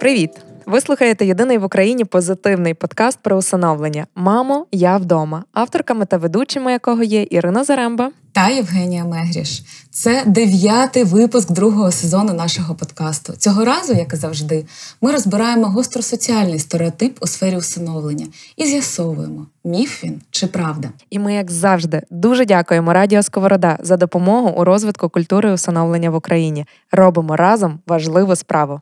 Привіт! Ви слухаєте єдиний в Україні позитивний подкаст про усиновлення Мамо, я вдома, авторками та ведучими якого є Ірина Заремба та Євгенія Мегріш. Це дев'ятий випуск другого сезону нашого подкасту. Цього разу, як і завжди, ми розбираємо гостросоціальний стереотип у сфері усиновлення і з'ясовуємо, міф він чи правда. І ми, як завжди, дуже дякуємо Радіо Сковорода за допомогу у розвитку культури усиновлення в Україні. Робимо разом важливу справу.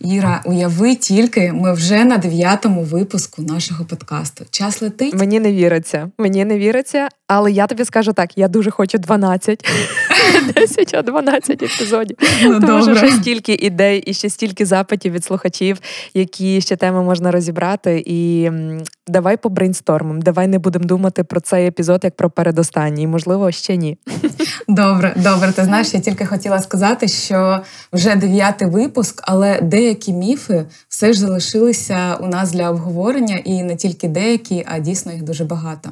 Іра, уяви тільки, ми вже на дев'ятому випуску нашого подкасту. Час летить. Мені не віриться. Мені не віриться, але я тобі скажу так: я дуже хочу 12. 10 а 12 епізодів. Ну, Тому що ще стільки ідей і ще стільки запитів від слухачів, які ще теми можна розібрати. І давай по брейнстормам, давай не будемо думати про цей епізод як про передостанній. Можливо, ще ні. Добре, добре. Ти знаєш, я тільки хотіла сказати, що вже дев'ятий випуск, але деякі міфи все ж залишилися у нас для обговорення, і не тільки деякі, а дійсно їх дуже багато.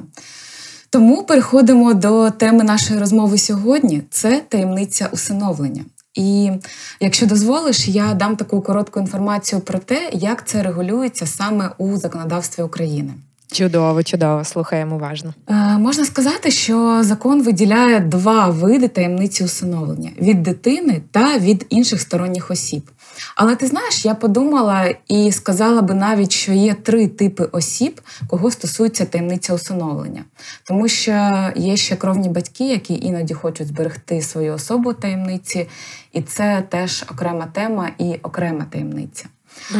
Тому переходимо до теми нашої розмови сьогодні: це таємниця усиновлення. І якщо дозволиш, я дам таку коротку інформацію про те, як це регулюється саме у законодавстві України. Чудово, чудово, слухаємо уважно. Е, можна сказати, що закон виділяє два види таємниці усиновлення від дитини та від інших сторонніх осіб. Але ти знаєш, я подумала і сказала би навіть, що є три типи осіб, кого стосується таємниця усиновлення, тому що є ще кровні батьки, які іноді хочуть зберегти свою особу таємниці, і це теж окрема тема і окрема таємниця.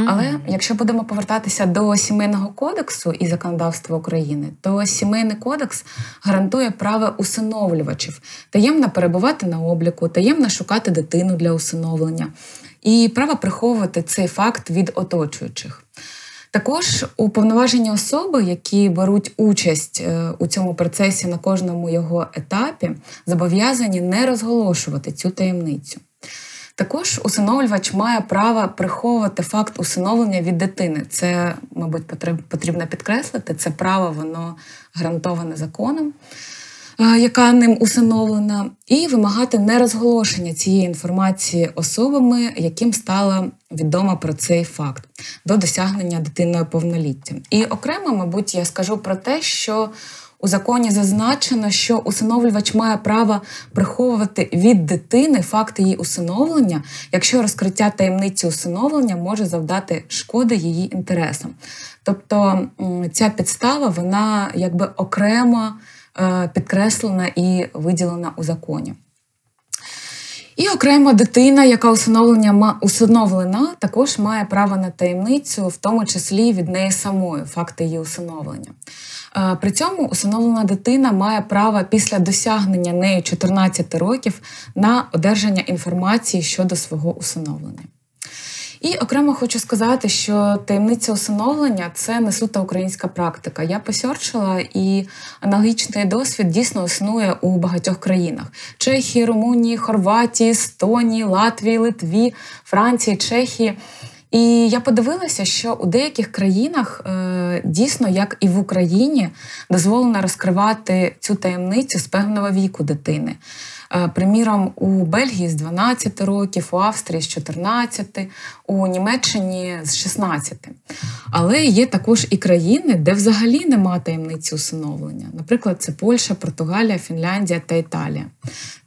Але якщо будемо повертатися до сімейного кодексу і законодавства України, то сімейний кодекс гарантує право усиновлювачів таємно перебувати на обліку, таємно шукати дитину для усиновлення і право приховувати цей факт від оточуючих. Також уповноважені особи, які беруть участь е, у цьому процесі на кожному його етапі, зобов'язані не розголошувати цю таємницю. Також усиновлювач має право приховувати факт усиновлення від дитини. Це, мабуть, потрібно підкреслити. Це право, воно гарантоване законом, яка ним усиновлена, і вимагати нерозголошення цієї інформації особами, яким стало відомо про цей факт до досягнення дитиною повноліття. І окремо, мабуть, я скажу про те, що у законі зазначено, що усиновлювач має право приховувати від дитини факти її усиновлення, якщо розкриття таємниці усиновлення може завдати шкоди її інтересам. Тобто ця підстава вона якби окремо е, підкреслена і виділена у законі. І окремо дитина, яка усиновлення усиновлена, також має право на таємницю, в тому числі від неї самої, факти її усиновлення. При цьому усиновлена дитина має право після досягнення нею 14 років на одержання інформації щодо свого усиновлення. І окремо хочу сказати, що таємниця усиновлення це не суто українська практика. Я посерчила, і аналогічний досвід дійсно існує у багатьох країнах: Чехії, Румунії, Хорватії, Естонії, Латвії, Литві, Франції, Чехії. І я подивилася, що у деяких країнах е, дійсно, як і в Україні, дозволено розкривати цю таємницю з певного віку дитини. Е, приміром, у Бельгії з 12 років, у Австрії з 14, у Німеччині з 16. Але є також і країни, де взагалі нема таємниці усиновлення. Наприклад, це Польща, Португалія, Фінляндія та Італія.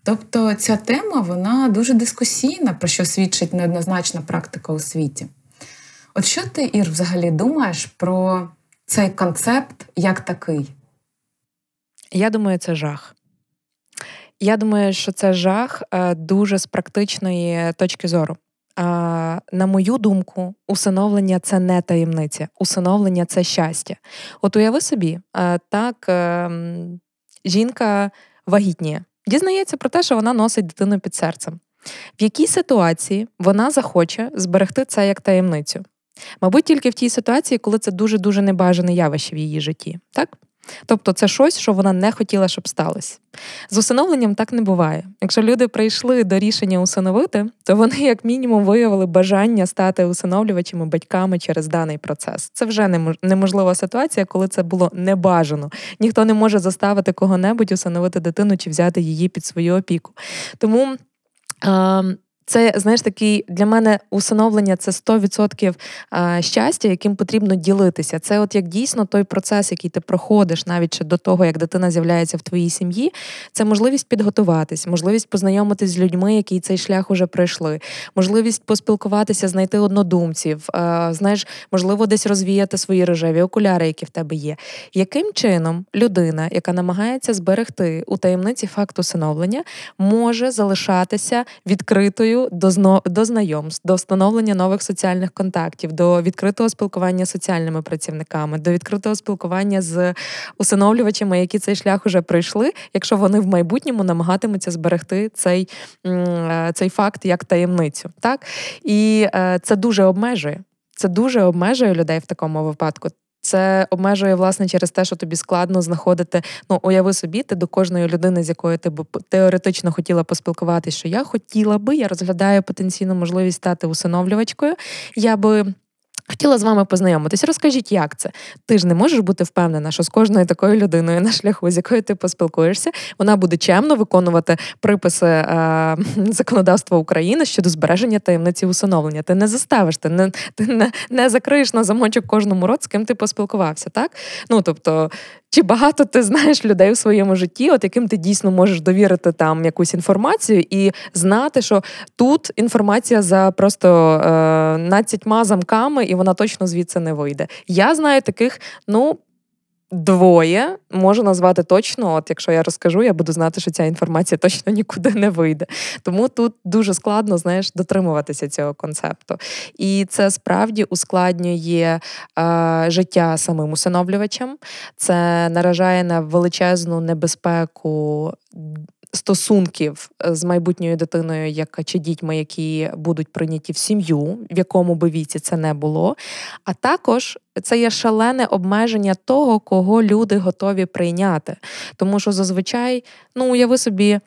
Тобто ця тема вона дуже дискусійна, про що свідчить неоднозначна практика у світі. От що ти, Ір, взагалі думаєш про цей концепт як такий? Я думаю, це жах. Я думаю, що це жах е, дуже з практичної точки зору. на мою думку, усиновлення це не таємниця, усиновлення це щастя. От уяви собі, так ем, жінка вагітніє, дізнається про те, що вона носить дитину під серцем. В якій ситуації вона захоче зберегти це як таємницю? Мабуть, тільки в тій ситуації, коли це дуже дуже небажане явище в її житті, так? Тобто це щось, що вона не хотіла, щоб сталося. З усиновленням так не буває. Якщо люди прийшли до рішення усиновити, то вони, як мінімум, виявили бажання стати усиновлювачами батьками через даний процес. Це вже неможлива ситуація, коли це було небажано. Ніхто не може заставити кого-небудь усиновити дитину чи взяти її під свою опіку. Тому. Це знаєш такий для мене усиновлення це 100% щастя, яким потрібно ділитися. Це от як дійсно той процес, який ти проходиш навіть ще до того, як дитина з'являється в твоїй сім'ї. Це можливість підготуватись, можливість познайомитись з людьми, які цей шлях уже пройшли, можливість поспілкуватися, знайти однодумців, знаєш, можливо, десь розвіяти свої рожеві окуляри, які в тебе є. Яким чином людина, яка намагається зберегти у таємниці факт усиновлення, може залишатися відкритою? До зно, до знайомств, до встановлення нових соціальних контактів, до відкритого спілкування з соціальними працівниками, до відкритого спілкування з усиновлювачами, які цей шлях уже пройшли, якщо вони в майбутньому намагатимуться зберегти цей е, цей факт як таємницю. Так? І е, це дуже обмежує. Це дуже обмежує людей в такому випадку. Це обмежує власне через те, що тобі складно знаходити. Ну, уяви собі, ти до кожної людини, з якою ти б теоретично хотіла поспілкуватися, що я хотіла би, я розглядаю потенційну можливість стати усиновлювачкою. Я би Хотіла з вами познайомитись. Розкажіть, як це? Ти ж не можеш бути впевнена, що з кожною такою людиною на шляху, з якою ти поспілкуєшся, вона буде чемно виконувати приписи е, законодавства України щодо збереження таємниці усиновлення. Ти не заставиш, ти не ти не, не закриєш на замочок кожному рот, з ким ти поспілкувався. так? Ну тобто чи багато ти знаєш людей у своєму житті, от яким ти дійсно можеш довірити там якусь інформацію і знати, що тут інформація за просто е, надцятьма замками, і вона точно звідси не вийде. Я знаю таких, ну двоє можу назвати точно. От якщо я розкажу, я буду знати, що ця інформація точно нікуди не вийде. Тому тут дуже складно знаєш, дотримуватися цього концепту. І це справді ускладнює е, життя самим усиновлювачам. Це наражає на величезну небезпеку стосунків з майбутньою дитиною, яка чи дітьми, які будуть прийняті в сім'ю, в якому би віці це не було. А також це є шалене обмеження того, кого люди готові прийняти. Тому що зазвичай, ну уяви собі.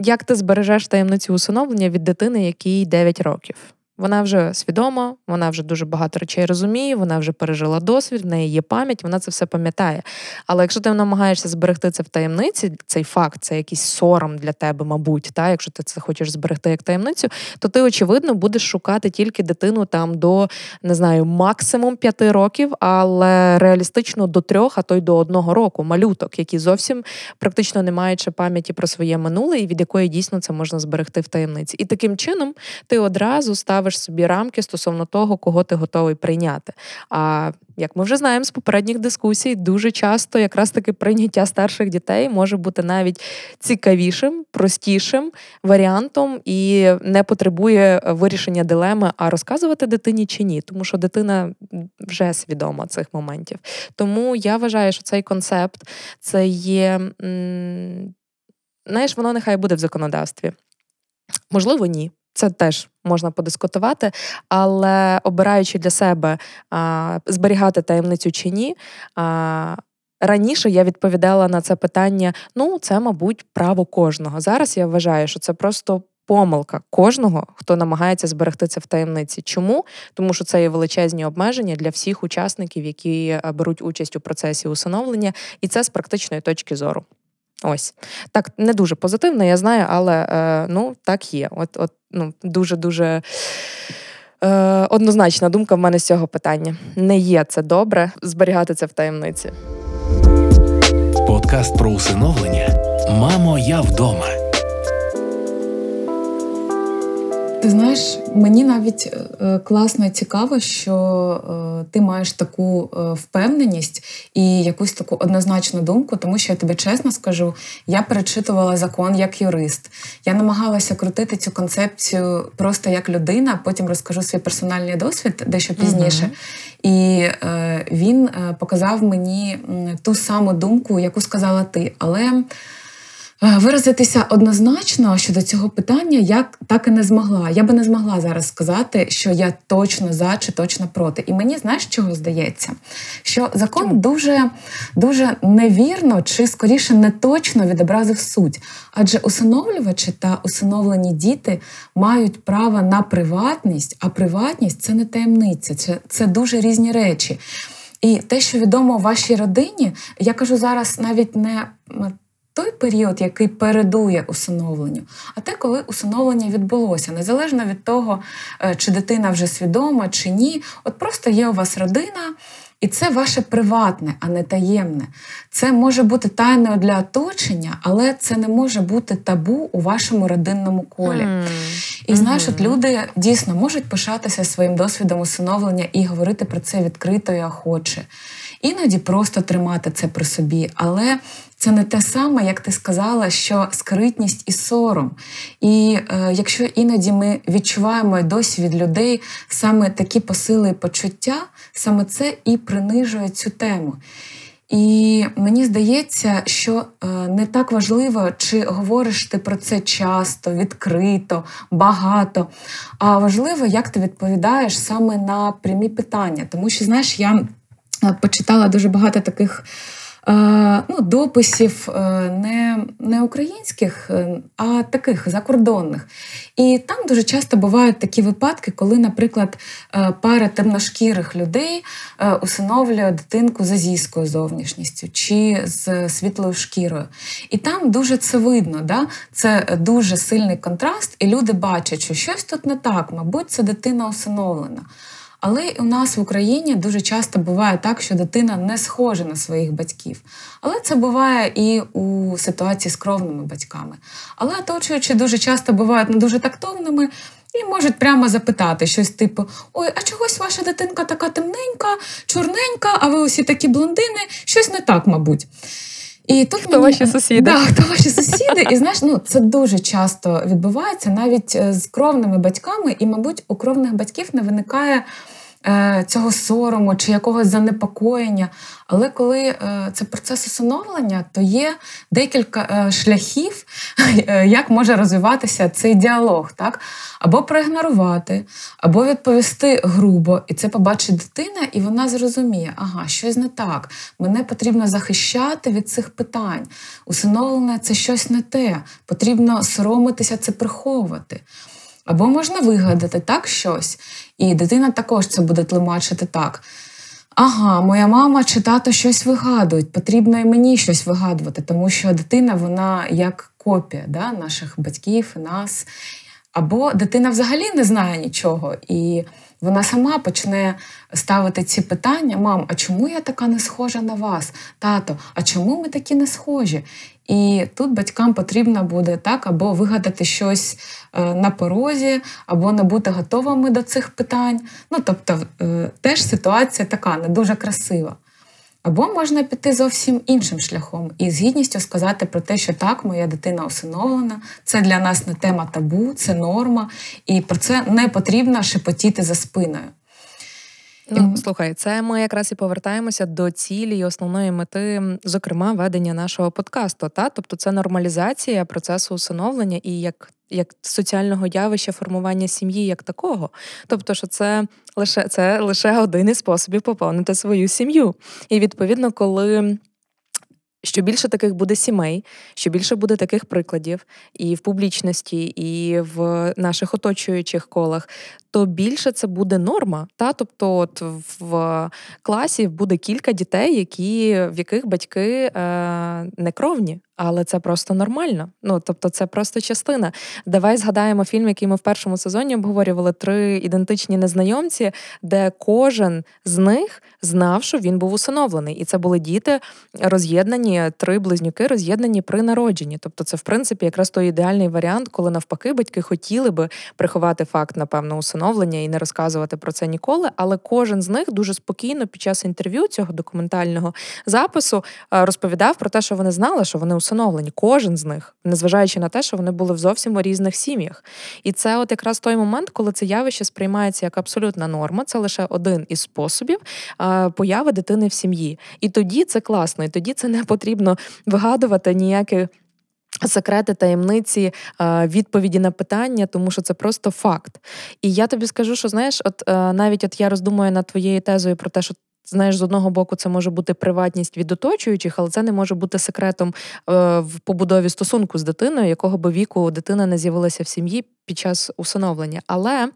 Як ти збережеш таємницю усиновлення від дитини, якій 9 років? Вона вже свідома, вона вже дуже багато речей розуміє, вона вже пережила досвід, в неї є пам'ять, вона це все пам'ятає. Але якщо ти намагаєшся зберегти це в таємниці, цей факт, це якийсь сором для тебе, мабуть, та якщо ти це хочеш зберегти як таємницю, то ти очевидно будеш шукати тільки дитину там до не знаю, максимум п'яти років, але реалістично до трьох, а то й до одного року малюток, які зовсім практично не ще пам'яті про своє минуле, і від якої дійсно це можна зберегти в таємниці. І таким чином ти одразу ставиш ставиш собі рамки стосовно того, кого ти готовий прийняти. А як ми вже знаємо з попередніх дискусій, дуже часто якраз таки прийняття старших дітей може бути навіть цікавішим, простішим варіантом і не потребує вирішення дилеми, а розказувати дитині чи ні, тому що дитина вже свідома цих моментів. Тому я вважаю, що цей концепт це є. Знаєш, воно нехай буде в законодавстві. Можливо, ні. Це теж можна подискутувати, але обираючи для себе а, зберігати таємницю чи ні. А, Раніше я відповідала на це питання: ну, це, мабуть, право кожного. Зараз я вважаю, що це просто помилка кожного, хто намагається зберегти це в таємниці. Чому? Тому що це є величезні обмеження для всіх учасників, які беруть участь у процесі усиновлення, і це з практичної точки зору. Ось так не дуже позитивно, я знаю, але е, ну так є. От, от ну дуже дуже. Е, однозначна думка в мене з цього питання. Не є це добре зберігати це в таємниці. Подкаст про усиновлення. Мамо, я вдома. Ти знаєш, мені навіть е, класно і цікаво, що е, ти маєш таку е, впевненість і якусь таку однозначну думку, тому що я тобі чесно скажу, я перечитувала закон як юрист. Я намагалася крутити цю концепцію просто як людина. Потім розкажу свій персональний досвід дещо пізніше. uh І він показав мені ту саму думку, яку сказала ти. Але Е, виразитися однозначно щодо цього питання я так і не змогла. Я би не змогла зараз сказати, що я точно за чи точно проти. І мені знаєш, чого здається? Що закон дуже дуже невірно чи скоріше не точно відобразив суть. Адже усиновлювачі та усиновлені діти мають право на приватність, а приватність це не таємниця, це, це дуже різні речі. І те, що відомо вашій родині, я кажу зараз навіть не той період, який передує усиновленню, а те, коли усиновлення відбулося, незалежно від того, е, чи дитина вже свідома, чи ні. От просто є у вас родина. І це ваше приватне, а не таємне. Це може бути тайною для оточення, але це не може бути табу у вашому родинному колі. Mm. І знаєш, от люди дійсно можуть пишатися своїм досвідом усиновлення і говорити про це відкрито і охоче. Іноді просто тримати це при собі, але це не те саме, як ти сказала, що скритність і сором. І е, якщо іноді ми відчуваємо й досі від людей саме такі посили і почуття, саме це і принижує цю тему. І мені здається, що е, не так важливо, чи говориш ти про це часто, відкрито, багато. А важливо, як ти відповідаєш саме на прямі питання. Тому що, знаєш, я е, почитала дуже багато таких. Е, ну, дописів е, не не українських, е, а таких закордонних. І там дуже часто бувають такі випадки, коли, наприклад, пара темношкірих людей усиновлює дитинку з азійською зовнішністю чи з світлою шкірою. І там дуже це видно. Да? Це дуже сильний контраст, і люди бачать, що щось тут не так, мабуть, це дитина усиновлена. Але у нас в Україні дуже часто буває так, що дитина не схожа на своїх батьків. Але це буває і у ситуації з кровними батьками. Але оточуючи дуже часто бувають не дуже тактовними. І можуть прямо запитати щось типу: Ой, а чогось ваша дитинка така темненька, чорненька, а ви усі такі блондини, щось не так, мабуть. І тут Хто мені... ваші сусіди? Да, хто ваші сусіди? І знаєш, ну це дуже часто відбувається навіть е, з кровними батьками, і, мабуть, у кровних батьків не виникає цього сорому чи якогось занепокоєння. Але коли е, це процес усиновлення, то є декілька е, шляхів, як може розвиватися цей діалог, так? Або проігнорувати, або відповісти грубо, і це побачить дитина, і вона зрозуміє, ага, щось не так. Мене потрібно захищати від цих питань. Усиновлення це щось не те, потрібно соромитися це приховувати. Або можна вигадати так щось, і дитина також це буде тлумачити так. Ага, моя мама чи тато щось вигадують, потрібно і мені щось вигадувати, тому що дитина, вона як копія да, наших батьків нас. Або дитина взагалі не знає нічого, і вона сама почне ставити ці питання: мам, а чому я така не схожа на вас? Тато, а чому ми такі не схожі? І тут батькам потрібно буде так або вигадати щось е, на порозі, або не бути готовими до цих питань. Ну тобто, е, теж ситуація така не дуже красива. Або можна піти зовсім іншим шляхом і з гідністю сказати про те, що так, моя дитина усиновлена, це для нас не тема табу, це норма, і про це не потрібно шепотіти за спиною. Ну, слухай, це ми якраз і повертаємося до цілі і основної мети, зокрема, ведення нашого подкасту. Та тобто, це нормалізація процесу усиновлення і як як соціального явища формування сім'ї як такого. Тобто, що це лише це лише один із способів поповнити свою сім'ю. І відповідно, коли. Що більше таких буде сімей, що більше буде таких прикладів і в публічності, і в наших оточуючих колах, то більше це буде норма. Та? Тобто, от в класі буде кілька дітей, які, в яких батьки е, не кровні, але це просто нормально. Ну тобто, це просто частина. Давай згадаємо фільм, який ми в першому сезоні обговорювали три ідентичні незнайомці, де кожен з них знав, що він був усиновлений, і це були діти роз'єднані, три близнюки роз'єднані при народженні. Тобто, це в принципі якраз той ідеальний варіант, коли навпаки батьки хотіли би приховати факт, напевно, усиновлення і не розказувати про це ніколи. Але кожен з них дуже спокійно під час інтерв'ю цього документального запису е, розповідав про те, що вони знали, що вони усиновлені. Кожен з них, незважаючи на те, що вони були в зовсім різних сім'ях. І це, от якраз той момент, коли це явище сприймається як абсолютна норма. Це лише один із способів е, появи дитини в сім'ї. І тоді це класно, і тоді це не потрібно вигадувати ніякі. Секрети, таємниці, е, відповіді на питання, тому що це просто факт. І я тобі скажу, що знаєш, от навіть от я роздумую над твоєю тезою про те, що Знаєш, з одного боку, це може бути приватність від оточуючих, але це не може бути секретом е, в побудові стосунку з дитиною, якого би віку дитина не з'явилася в сім'ї під час усиновлення. Але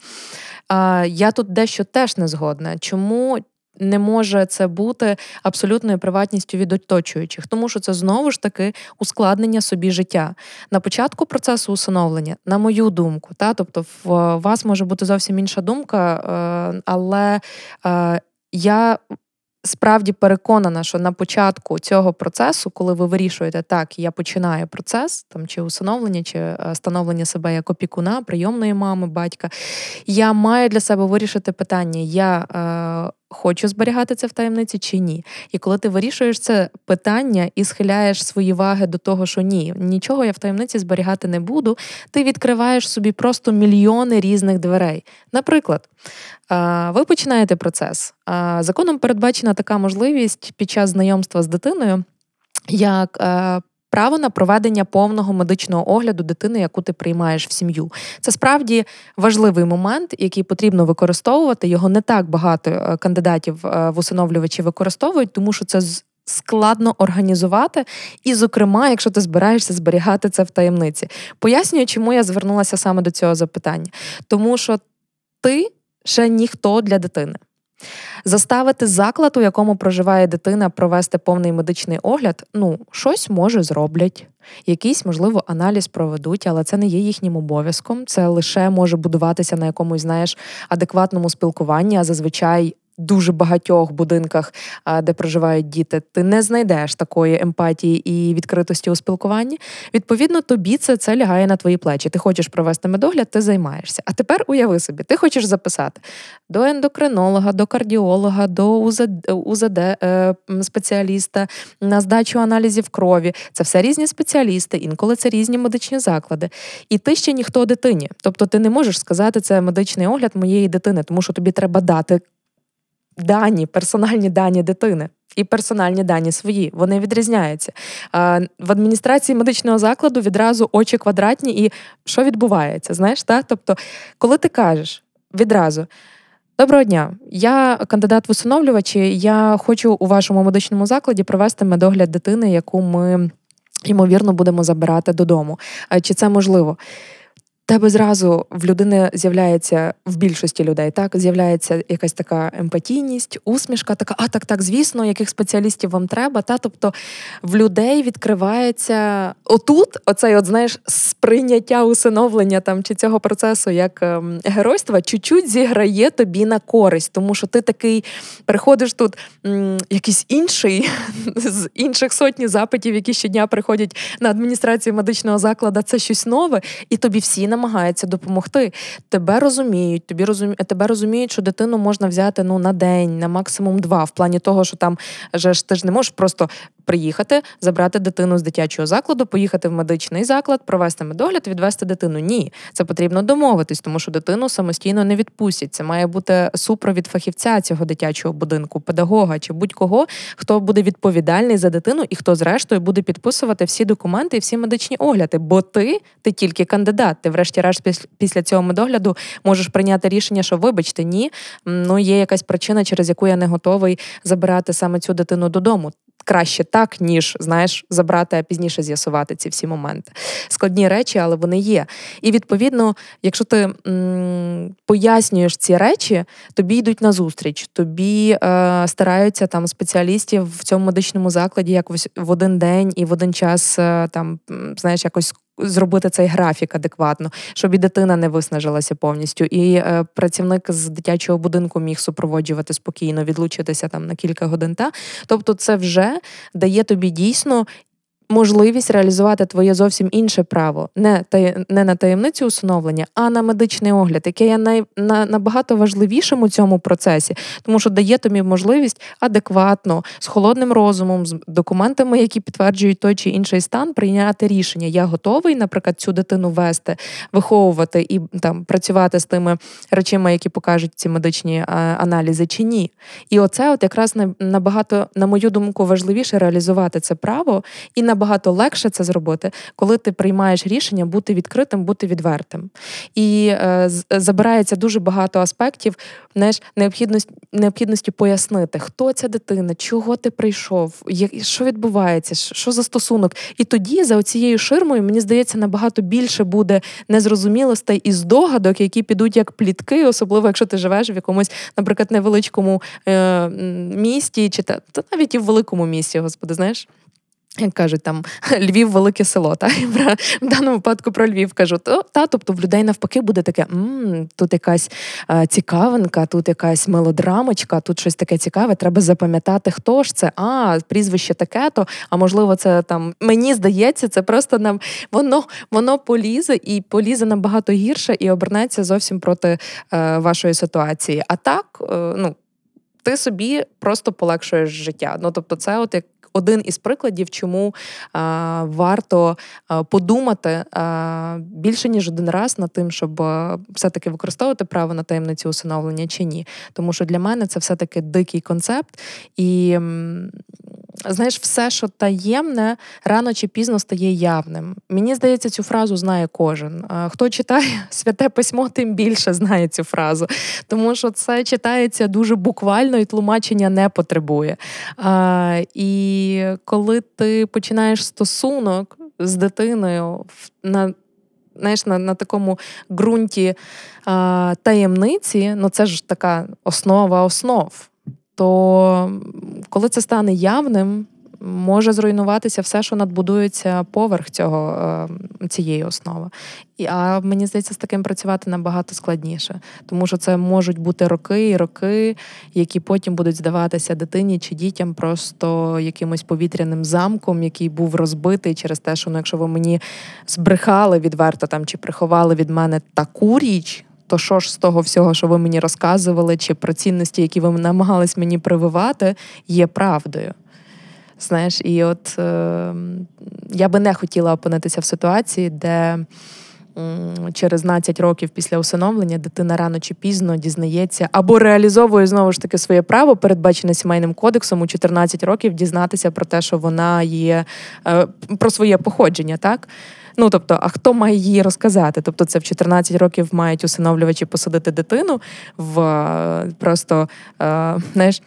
е, я тут дещо теж не згодна. Чому? Не може це бути абсолютною приватністю від оточуючих, тому що це знову ж таки ускладнення собі життя. На початку процесу усиновлення, на мою думку, та тобто в вас може бути зовсім інша думка, е, але я справді переконана, що на початку цього процесу, коли ви вирішуєте, так, я починаю процес там чи усиновлення, чи е, становлення себе як опікуна, прийомної мами, батька, я маю для себе вирішити питання: я е, хочу зберігати це в таємниці чи ні. І коли ти вирішуєш це питання і схиляєш свої ваги до того, що ні, нічого я в таємниці зберігати не буду, ти відкриваєш собі просто мільйони різних дверей. Наприклад, ви починаєте процес. Законом передбачена така можливість під час знайомства з дитиною, як право на проведення повного медичного огляду дитини, яку ти приймаєш в сім'ю. Це справді важливий момент, який потрібно використовувати. Його не так багато е, кандидатів е, в усиновлювачі використовують, тому що це складно організувати, і, зокрема, якщо ти збираєшся зберігати це в таємниці. Пояснюю, чому я звернулася саме до цього запитання. Тому що ти ще ніхто для дитини. Заставити заклад, у якому проживає дитина, провести повний медичний огляд, ну, щось може зроблять, якийсь, можливо, аналіз проведуть, але це не є їхнім обов'язком. Це лише може будуватися на якомусь, знаєш, адекватному спілкуванні, а зазвичай дуже багатьох будинках, де проживають діти, ти не знайдеш такої емпатії і відкритості у спілкуванні. Відповідно, тобі це це лягає на твої плечі. Ти хочеш провести медогляд, ти займаєшся. А тепер уяви собі, ти хочеш записати до ендокринолога, до кардіолога, до УЗД, е, спеціаліста на здачу аналізів крові. Це все різні спеціалісти, інколи це різні медичні заклади. І ти ще ніхто дитині. Тобто ти не можеш сказати, це медичний огляд моєї дитини, тому що тобі треба дати дані, персональні дані дитини. І персональні дані свої, вони відрізняються. В адміністрації медичного закладу відразу очі квадратні, і що відбувається? Знаєш, так? Тобто, коли ти кажеш відразу. Доброго дня, я кандидат в усиновлювачі. Я хочу у вашому медичному закладі провести медогляд дитини, яку ми ймовірно будемо забирати додому. Чи це можливо? Тебе зразу в людини з'являється в більшості людей, так з'являється якась така емпатійність, усмішка, така, а так, так, звісно, яких спеціалістів вам треба. Та тобто в людей відкривається отут, оцей, от знаєш, сприйняття усиновлення там чи цього процесу як ем, геройства, чуть-чуть зіграє тобі на користь, тому що ти такий приходиш тут м, якийсь інший з інших сотні запитів, які щодня приходять на адміністрацію медичного закладу. Це щось нове, і тобі всі намагаються допомогти. Тебе розуміють, тобі розумі... тебе розуміють, що дитину можна взяти ну на день, на максимум два, в плані того, що там же ж ти ж не можеш просто приїхати, забрати дитину з дитячого закладу, поїхати в медичний заклад, провести медогляд, відвести дитину. Ні, це потрібно домовитись, тому що дитину самостійно не відпустять. Це має бути супровід фахівця цього дитячого будинку, педагога чи будь-кого, хто буде відповідальний за дитину і хто, зрештою, буде підписувати всі документи і всі медичні огляди. Бо ти, ти тільки кандидат, ти врешті-решт після цього медогляду можеш прийняти рішення, що вибачте, ні, ну є якась причина, через яку я не готовий забирати саме цю дитину додому краще так, ніж знаєш, забрати, а пізніше з'ясувати ці всі моменти. Складні речі, але вони є. І відповідно, якщо ти м, пояснюєш ці речі, тобі йдуть на зустріч, тобі е, стараються там спеціалістів в цьому медичному закладі якось в один день і в один час е, там знаєш, якось зробити цей графік адекватно, щоб і дитина не виснажилася повністю, і е, працівник з дитячого будинку міг супроводжувати спокійно, відлучитися там на кілька годин. Та тобто, це вже дає тобі дійсно можливість реалізувати твоє зовсім інше право, не та не на таємницю усиновлення, а на медичний огляд, яке є най, на, набагато важливішим у цьому процесі, тому що дає тобі можливість адекватно, з холодним розумом, з документами, які підтверджують той чи інший стан, прийняти рішення. Я готовий, наприклад, цю дитину вести, виховувати і там працювати з тими речами, які покажуть ці медичні а, аналізи, чи ні. І оце, от якраз набагато, на мою думку, важливіше реалізувати це право і на набагато легше це зробити, коли ти приймаєш рішення бути відкритим, бути відвертим. І е, забирається дуже багато аспектів, знаєш, необхідності, необхідності пояснити, хто ця дитина, чого ти прийшов, як, що відбувається, що за стосунок. І тоді за цією ширмою, мені здається, набагато більше буде незрозумілостей і здогадок, які підуть як плітки, особливо якщо ти живеш в якомусь, наприклад, невеличкому е, місті, чи та, та навіть і в великому місті, господи, знаєш. Як кажуть, там Львів велике село, та в даному випадку про Львів кажу, то та, тобто в людей навпаки буде таке: м тут якась а, цікавинка, тут якась мелодрамочка, тут щось таке цікаве. Треба запам'ятати, хто ж це, а прізвище таке, то а можливо, це там мені здається, це просто нам воно воно полізе і полізе набагато гірше і обернеться зовсім проти е, вашої ситуації. А так, е, ну. Ти собі просто полегшуєш життя. Ну тобто, це от як один із прикладів, чому а, варто подумати а, більше ніж один раз над тим, щоб все-таки використовувати право на таємницю усиновлення чи ні. Тому що для мене це все-таки дикий концепт, і знаєш, все, що таємне, рано чи пізно стає явним. Мені здається, цю фразу знає кожен. Хто читає святе письмо, тим більше знає цю фразу, тому що це читається дуже буквально і тлумачення не потребує. І коли ти починаєш стосунок з дитиною на знаєш, на на такому ґрунті а, таємниці, ну це ж така основа основ то коли це стане явним, може зруйнуватися все, що надбудується поверх цього е, цієї основи. І, А мені здається, з таким працювати набагато складніше, тому що це можуть бути роки і роки, які потім будуть здаватися дитині чи дітям просто якимось повітряним замком, який був розбитий через те, що ну, якщо ви мені збрехали відверто там чи приховали від мене таку річ то що ж з того всього, що ви мені розказували, чи про цінності, які ви намагались мені прививати, є правдою. Знаєш, і от е, я би не хотіла опинитися в ситуації, де через 12 років після усиновлення дитина рано чи пізно дізнається або реалізовує знову ж таки своє право, передбачене сімейним кодексом у 14 років дізнатися про те, що вона є е, про своє походження, так? Ну тобто, а хто має її розказати? Тобто, це в 14 років мають усиновлювачі посадити дитину в е, просто е, знаєш,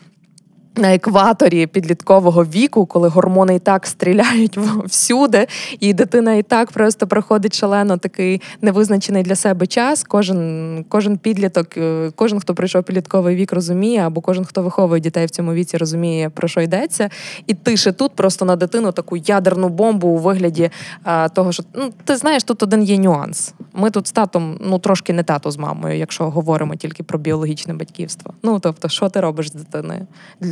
на екваторі підліткового віку, коли гормони і так стріляють всюди, і дитина і так просто проходить шалено такий невизначений для себе час. Кожен кожен підліток, е, кожен, хто пройшов підлітковий вік, розуміє, або кожен, хто виховує дітей в цьому віці, розуміє, про що йдеться. І ти ще тут просто на дитину таку ядерну бомбу у вигляді а, того, що ну ти знаєш, тут один є нюанс. Ми тут з татом, ну трошки не тато з мамою, якщо говоримо тільки про біологічне батьківство. Ну тобто, що ти робиш з дитиною?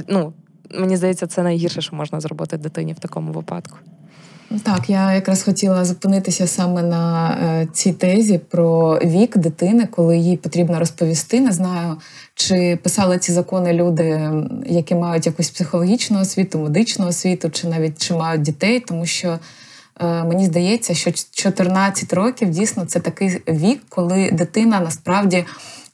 Ну, мені здається, це найгірше, що можна зробити дитині в такому випадку. Так, я якраз хотіла зупинитися саме на е, цій тезі про вік дитини, коли їй потрібно розповісти. Не знаю, чи писали ці закони люди, які мають якусь психологічну освіту, медичну освіту, чи навіть чи мають дітей, тому що мені здається, що 14 років дійсно це такий вік, коли дитина насправді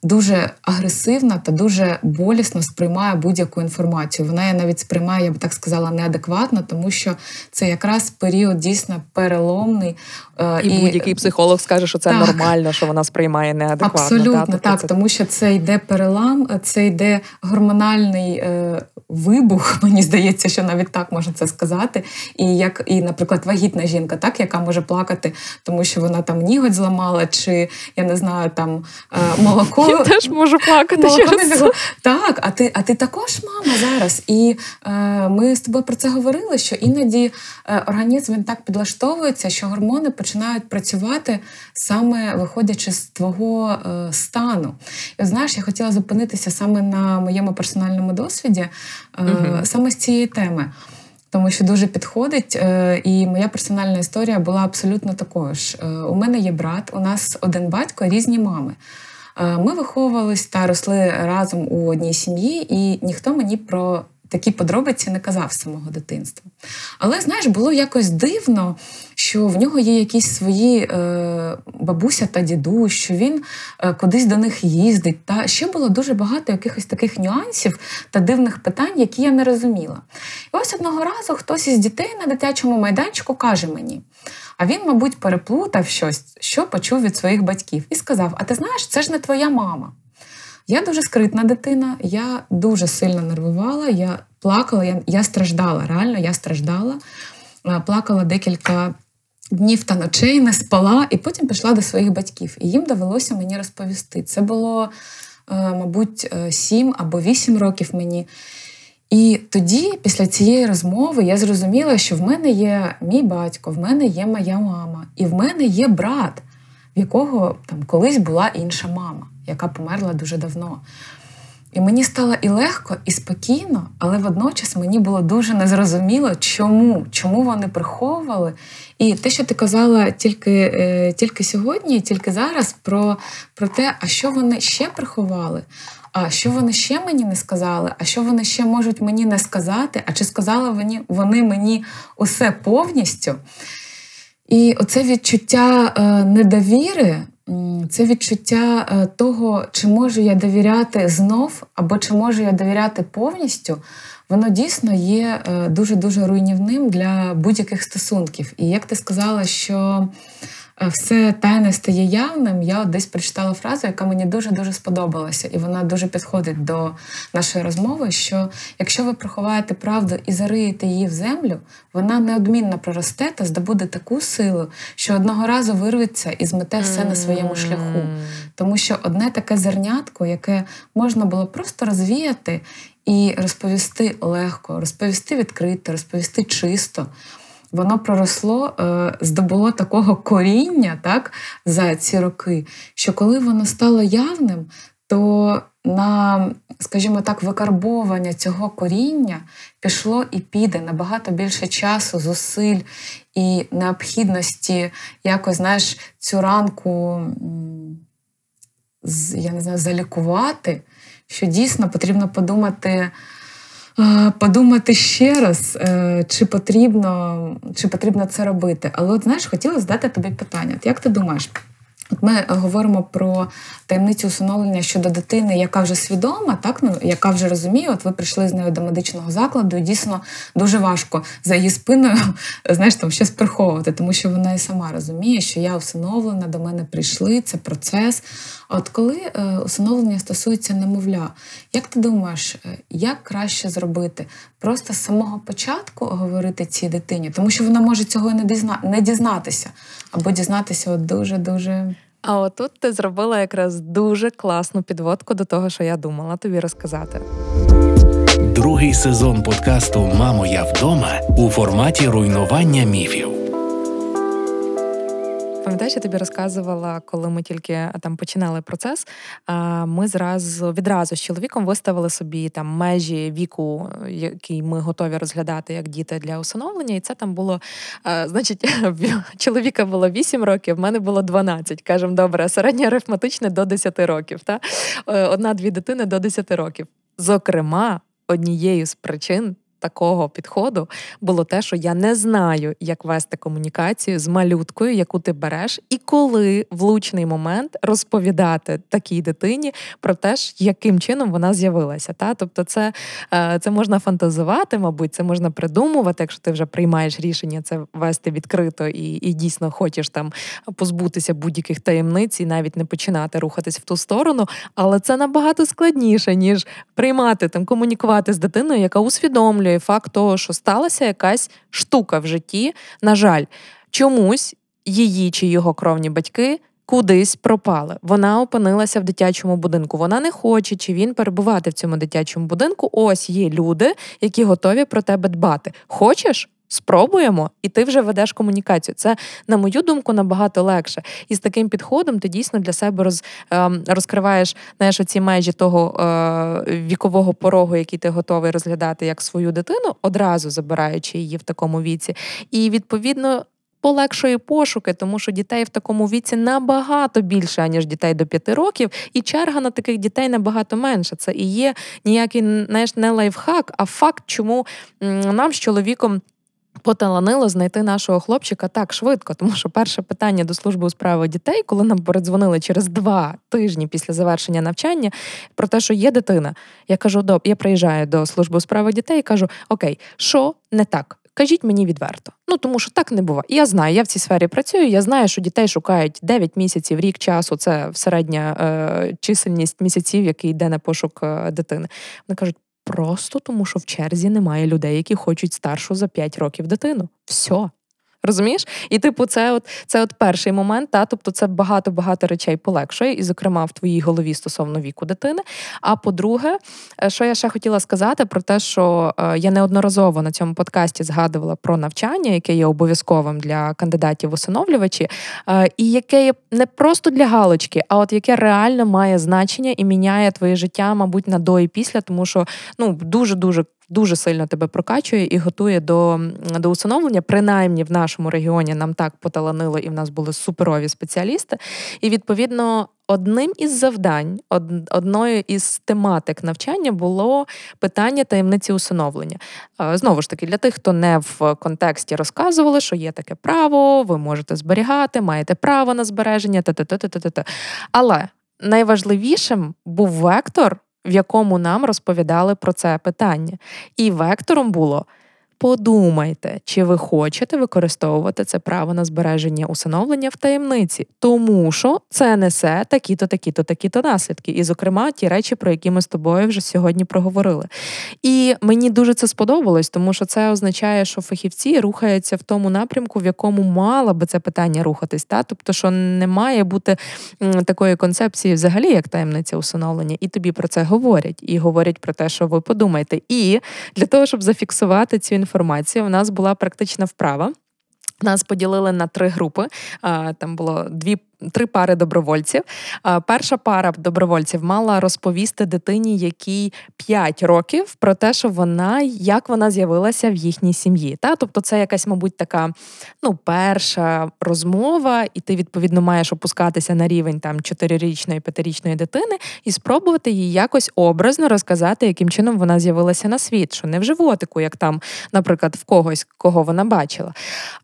дуже агресивна та дуже болісно сприймає будь-яку інформацію. Вона її навіть сприймає, я би так сказала, неадекватно, тому що це якраз період дійсно переломний. Е, і, і будь-який психолог скаже, що це так, нормально, що вона сприймає неадекватно. Абсолютно, та? Тобто так, це... тому що це йде перелам, це йде гормональний. Вибух, мені здається, що навіть так можна це сказати. І як, і, наприклад, вагітна жінка, так, яка може плакати, тому що вона там ніготь зламала, чи я не знаю, там е, молоко. Я теж можу плакати через це. Так, а ти а ти також мама зараз. І е, ми з тобою про це говорили, що іноді е, організм він так підлаштовується, що гормони починають працювати саме виходячи з твого е, стану. І знаєш, я хотіла зупинитися саме на моєму персональному досвіді, угу. саме з цієї теми. Тому що дуже підходить, е, і моя персональна історія була абсолютно такою ж. Е, у мене є брат, у нас один батько, різні мами. Ми виховувались та росли разом у одній сім'ї, і ніхто мені про такі подробиці не казав з самого дитинства. Але знаєш, було якось дивно, що в нього є якісь свої е, бабуся та дідусь, що він е, кудись до них їздить. Та ще було дуже багато якихось таких нюансів та дивних питань, які я не розуміла. І ось одного разу хтось із дітей на дитячому майданчику каже мені. А він, мабуть, переплутав щось, що почув від своїх батьків, і сказав: А ти знаєш, це ж не твоя мама. Я дуже скритна дитина, я дуже сильно нервувала, я плакала, я я страждала, реально я страждала, плакала декілька днів та ночей, не спала, і потім пішла до своїх батьків. І їм довелося мені розповісти. Це було, е, мабуть, е, сім або вісім років мені. І тоді, після цієї розмови, я зрозуміла, що в мене є мій батько, в мене є моя мама, і в мене є брат, в якого там колись була інша мама яка померла дуже давно. І мені стало і легко, і спокійно, але водночас мені було дуже незрозуміло, чому чому вони приховували. І те, що ти казала тільки е, тільки сьогодні, тільки зараз, про про те, а що вони ще приховали, а що вони ще мені не сказали, а що вони ще можуть мені не сказати, а чи сказали вони, вони мені усе повністю. І оце відчуття е, недовіри це відчуття е, того, чи можу я довіряти знов, або чи можу я довіряти повністю, воно дійсно є дуже дуже руйнівним для будь-яких стосунків. І як ти сказала, що все тайне стає явним. Я от десь прочитала фразу, яка мені дуже-дуже сподобалася, і вона дуже підходить до нашої розмови. Що якщо ви приховаєте правду і зариєте її в землю, вона неодмінно проросте та здобуде таку силу, що одного разу вирветься і змете все на своєму шляху. Тому що одне таке зернятко, яке можна було просто розвіяти і розповісти легко, розповісти відкрито, розповісти чисто воно проросло, е, здобуло такого коріння так, за ці роки, що коли воно стало явним, то на, скажімо так, викарбовування цього коріння пішло і піде набагато більше часу, зусиль і необхідності якось знаєш, цю ранку я не знаю, залікувати, що дійсно потрібно подумати подумати ще раз, е, чи потрібно чи потрібно це робити. Але от знаєш, хотіла задати тобі питання. Як ти думаєш? Ми говоримо про таємницю усиновлення щодо дитини, яка вже свідома, так ну яка вже розуміє, от ви прийшли з нею до медичного закладу, і дійсно дуже важко за її спиною знаєш, там щось приховувати, тому що вона і сама розуміє, що я усиновлена, до мене прийшли, це процес. От коли е, усиновлення стосується немовля, як ти думаєш, е, як краще зробити? Просто з самого початку говорити цій дитині, тому що вона може цього і не дізнатися, або дізнатися от дуже дуже. А отут ти зробила якраз дуже класну підводку до того, що я думала тобі розказати. Другий сезон подкасту Мамо, я вдома у форматі руйнування міфів. Пам'ятаєш, я тобі розказувала, коли ми тільки там починали процес. Ми зразу відразу з чоловіком виставили собі там межі віку, який ми готові розглядати як діти для усиновлення. І це там було, значить, чоловіка було 8 років, в мене було 12. Кажемо, добре, середнє арифметичне до 10 років. Та? Одна-дві дитини до 10 років. Зокрема, однією з причин такого підходу було те, що я не знаю, як вести комунікацію з малюткою, яку ти береш, і коли влучний момент розповідати такій дитині про те, яким чином вона з'явилася. Та? Тобто, це, е, це можна фантазувати, мабуть, це можна придумувати, якщо ти вже приймаєш рішення це вести відкрито і, і дійсно хочеш там позбутися будь-яких таємниць і навіть не починати рухатись в ту сторону, але це набагато складніше, ніж приймати там, комунікувати з дитиною, яка усвідомлює факт того, що сталася якась штука в житті. На жаль, чомусь її чи його кровні батьки. Кудись пропали. Вона опинилася в дитячому будинку. Вона не хоче, чи він перебувати в цьому дитячому будинку. Ось є люди, які готові про тебе дбати. Хочеш? Спробуємо, і ти вже ведеш комунікацію. Це, на мою думку, набагато легше. І з таким підходом ти дійсно для себе роз, е, розкриваєш знаєш, оці межі того е, вікового порогу, який ти готовий розглядати як свою дитину, одразу забираючи її в такому віці. І відповідно. Полегшує пошуки, тому що дітей в такому віці набагато більше, аніж дітей до п'яти років, і черга на таких дітей набагато менша. Це і є ніякий знаєш, не лайфхак, а факт, чому нам з чоловіком поталанило знайти нашого хлопчика так швидко, тому що перше питання до служби у справи дітей, коли нам передзвонили через два тижні після завершення навчання, про те, що є дитина. Я кажу, до я приїжджаю до служби у справи дітей і кажу: Окей, що не так? Кажіть мені відверто. Ну тому що так не буває. Я знаю, я в цій сфері працюю. Я знаю, що дітей шукають 9 місяців, рік часу. Це середня е, чисельність місяців, який йде на пошук е, дитини. Вони кажуть, Просто тому, що в черзі немає людей, які хочуть старшу за 5 років дитину. Все. Розумієш? І, типу, це от це от перший момент, та тобто це багато-багато речей полегшує, і, зокрема, в твоїй голові стосовно віку дитини. А по-друге, е, що я ще хотіла сказати про те, що е, я неодноразово на цьому подкасті згадувала про навчання, яке є обов'язковим для кандидатів усиновлювачі, е, і яке є не просто для галочки, а от яке реально має значення і міняє твоє життя, мабуть, на до і після, тому що ну дуже дуже дуже сильно тебе прокачує і готує до до усиновлення. Принаймні в нашому регіоні нам так поталанило, і в нас були суперові спеціалісти. І відповідно. Одним із завдань, одною із тематик навчання було питання таємниці усиновлення. Знову ж таки, для тих, хто не в контексті розказували, що є таке право, ви можете зберігати, маєте право на збереження, та-та-та-та-та. Але найважливішим був вектор в якому нам розповідали про це питання. І вектором було Подумайте, чи ви хочете використовувати це право на збереження усиновлення в таємниці, тому що це несе такі-то, такі-то, такі-то наслідки, і, зокрема, ті речі, про які ми з тобою вже сьогодні проговорили. І мені дуже це сподобалось, тому що це означає, що фахівці рухаються в тому напрямку, в якому мало би це питання рухатись. Та? Тобто, що не має бути такої концепції, взагалі, як таємниця усиновлення, і тобі про це говорять, і говорять про те, що ви подумаєте. І для того, щоб зафіксувати цю інформацію. У нас була практична вправа. Нас поділили на три групи. Там було дві три пари добровольців. Перша пара добровольців мала розповісти дитині, якій 5 років, про те, що вона як вона з'явилася в їхній сім'ї. Та? Тобто, це якась, мабуть, така ну, перша розмова, і ти відповідно маєш опускатися на рівень там 4-річної, 5-річної дитини і спробувати їй якось образно розказати, яким чином вона з'явилася на світ, що не в животику, як там, наприклад, в когось, кого вона бачила.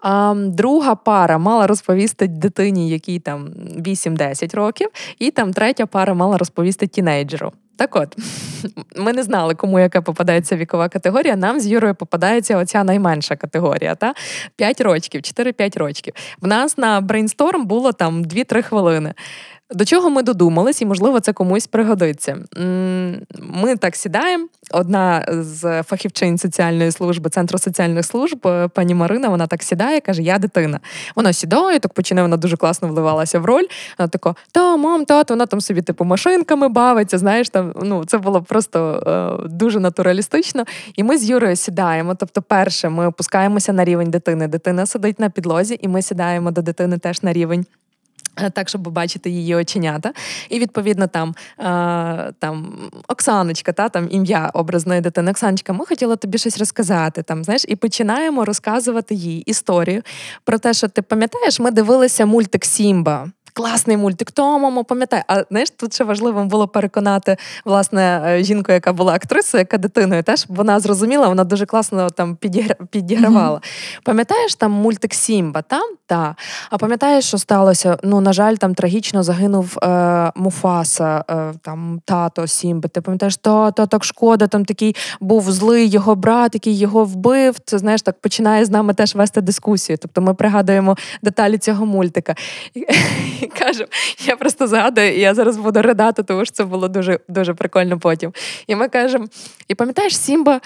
А друга пара мала розповісти дитині, якій там 8-10 років, і там третя пара мала розповісти тінейджеру. Так от, ми не знали, кому яка попадається вікова категорія. Нам з Юрою попадається оця найменша категорія. Та? 5 рочків, 4-5 рочків. В нас на брейнсторм було там 2-3 хвилини. До чого ми додумались, і, можливо, це комусь пригодиться. Ми так сідаємо. Одна з фахівчин соціальної служби, центру соціальних служб, е, пані Марина, вона так сідає, каже: Я дитина. Вона сідає, так починає, вона дуже класно вливалася в роль. Вона така, та, мам, тато, вона там собі типу машинками бавиться. Знаєш, там ну це було просто е, дуже натуралістично. І ми з Юрою сідаємо. Тобто, перше, ми опускаємося на рівень дитини. Дитина сидить на підлозі, і ми сідаємо до дитини теж на рівень. Е, так, щоб побачити її оченята. І, відповідно, там е, там Оксаночка, та там ім'я образної дитини. Оксаночка, ми хотіли тобі щось розказати. Там, знаєш, І починаємо розказувати їй історію про те, що ти пам'ятаєш, ми дивилися мультик Сімба. Класний мультик, то мамо, пам'ятай. А знаєш, тут ще важливо було переконати власне е, жінку, яка була актрисою, яка дитиною, теж вона зрозуміла, вона дуже класно там підігравала. Mm-hmm. Пам'ятаєш там мультик Сімба? Там та. А пам'ятаєш, що сталося? Ну, на жаль, там трагічно загинув е, Муфаса, е, там тато Сімби. Ти пам'ятаєш, тато, так шкода, там такий був злий його брат, який його вбив. Це знаєш, так починає з нами теж вести дискусію. Тобто ми пригадуємо деталі цього мультика. І кажемо, я просто згадую, і я зараз буду ридати, тому що це було дуже дуже прикольно потім. І ми кажемо: і пам'ятаєш, Сімба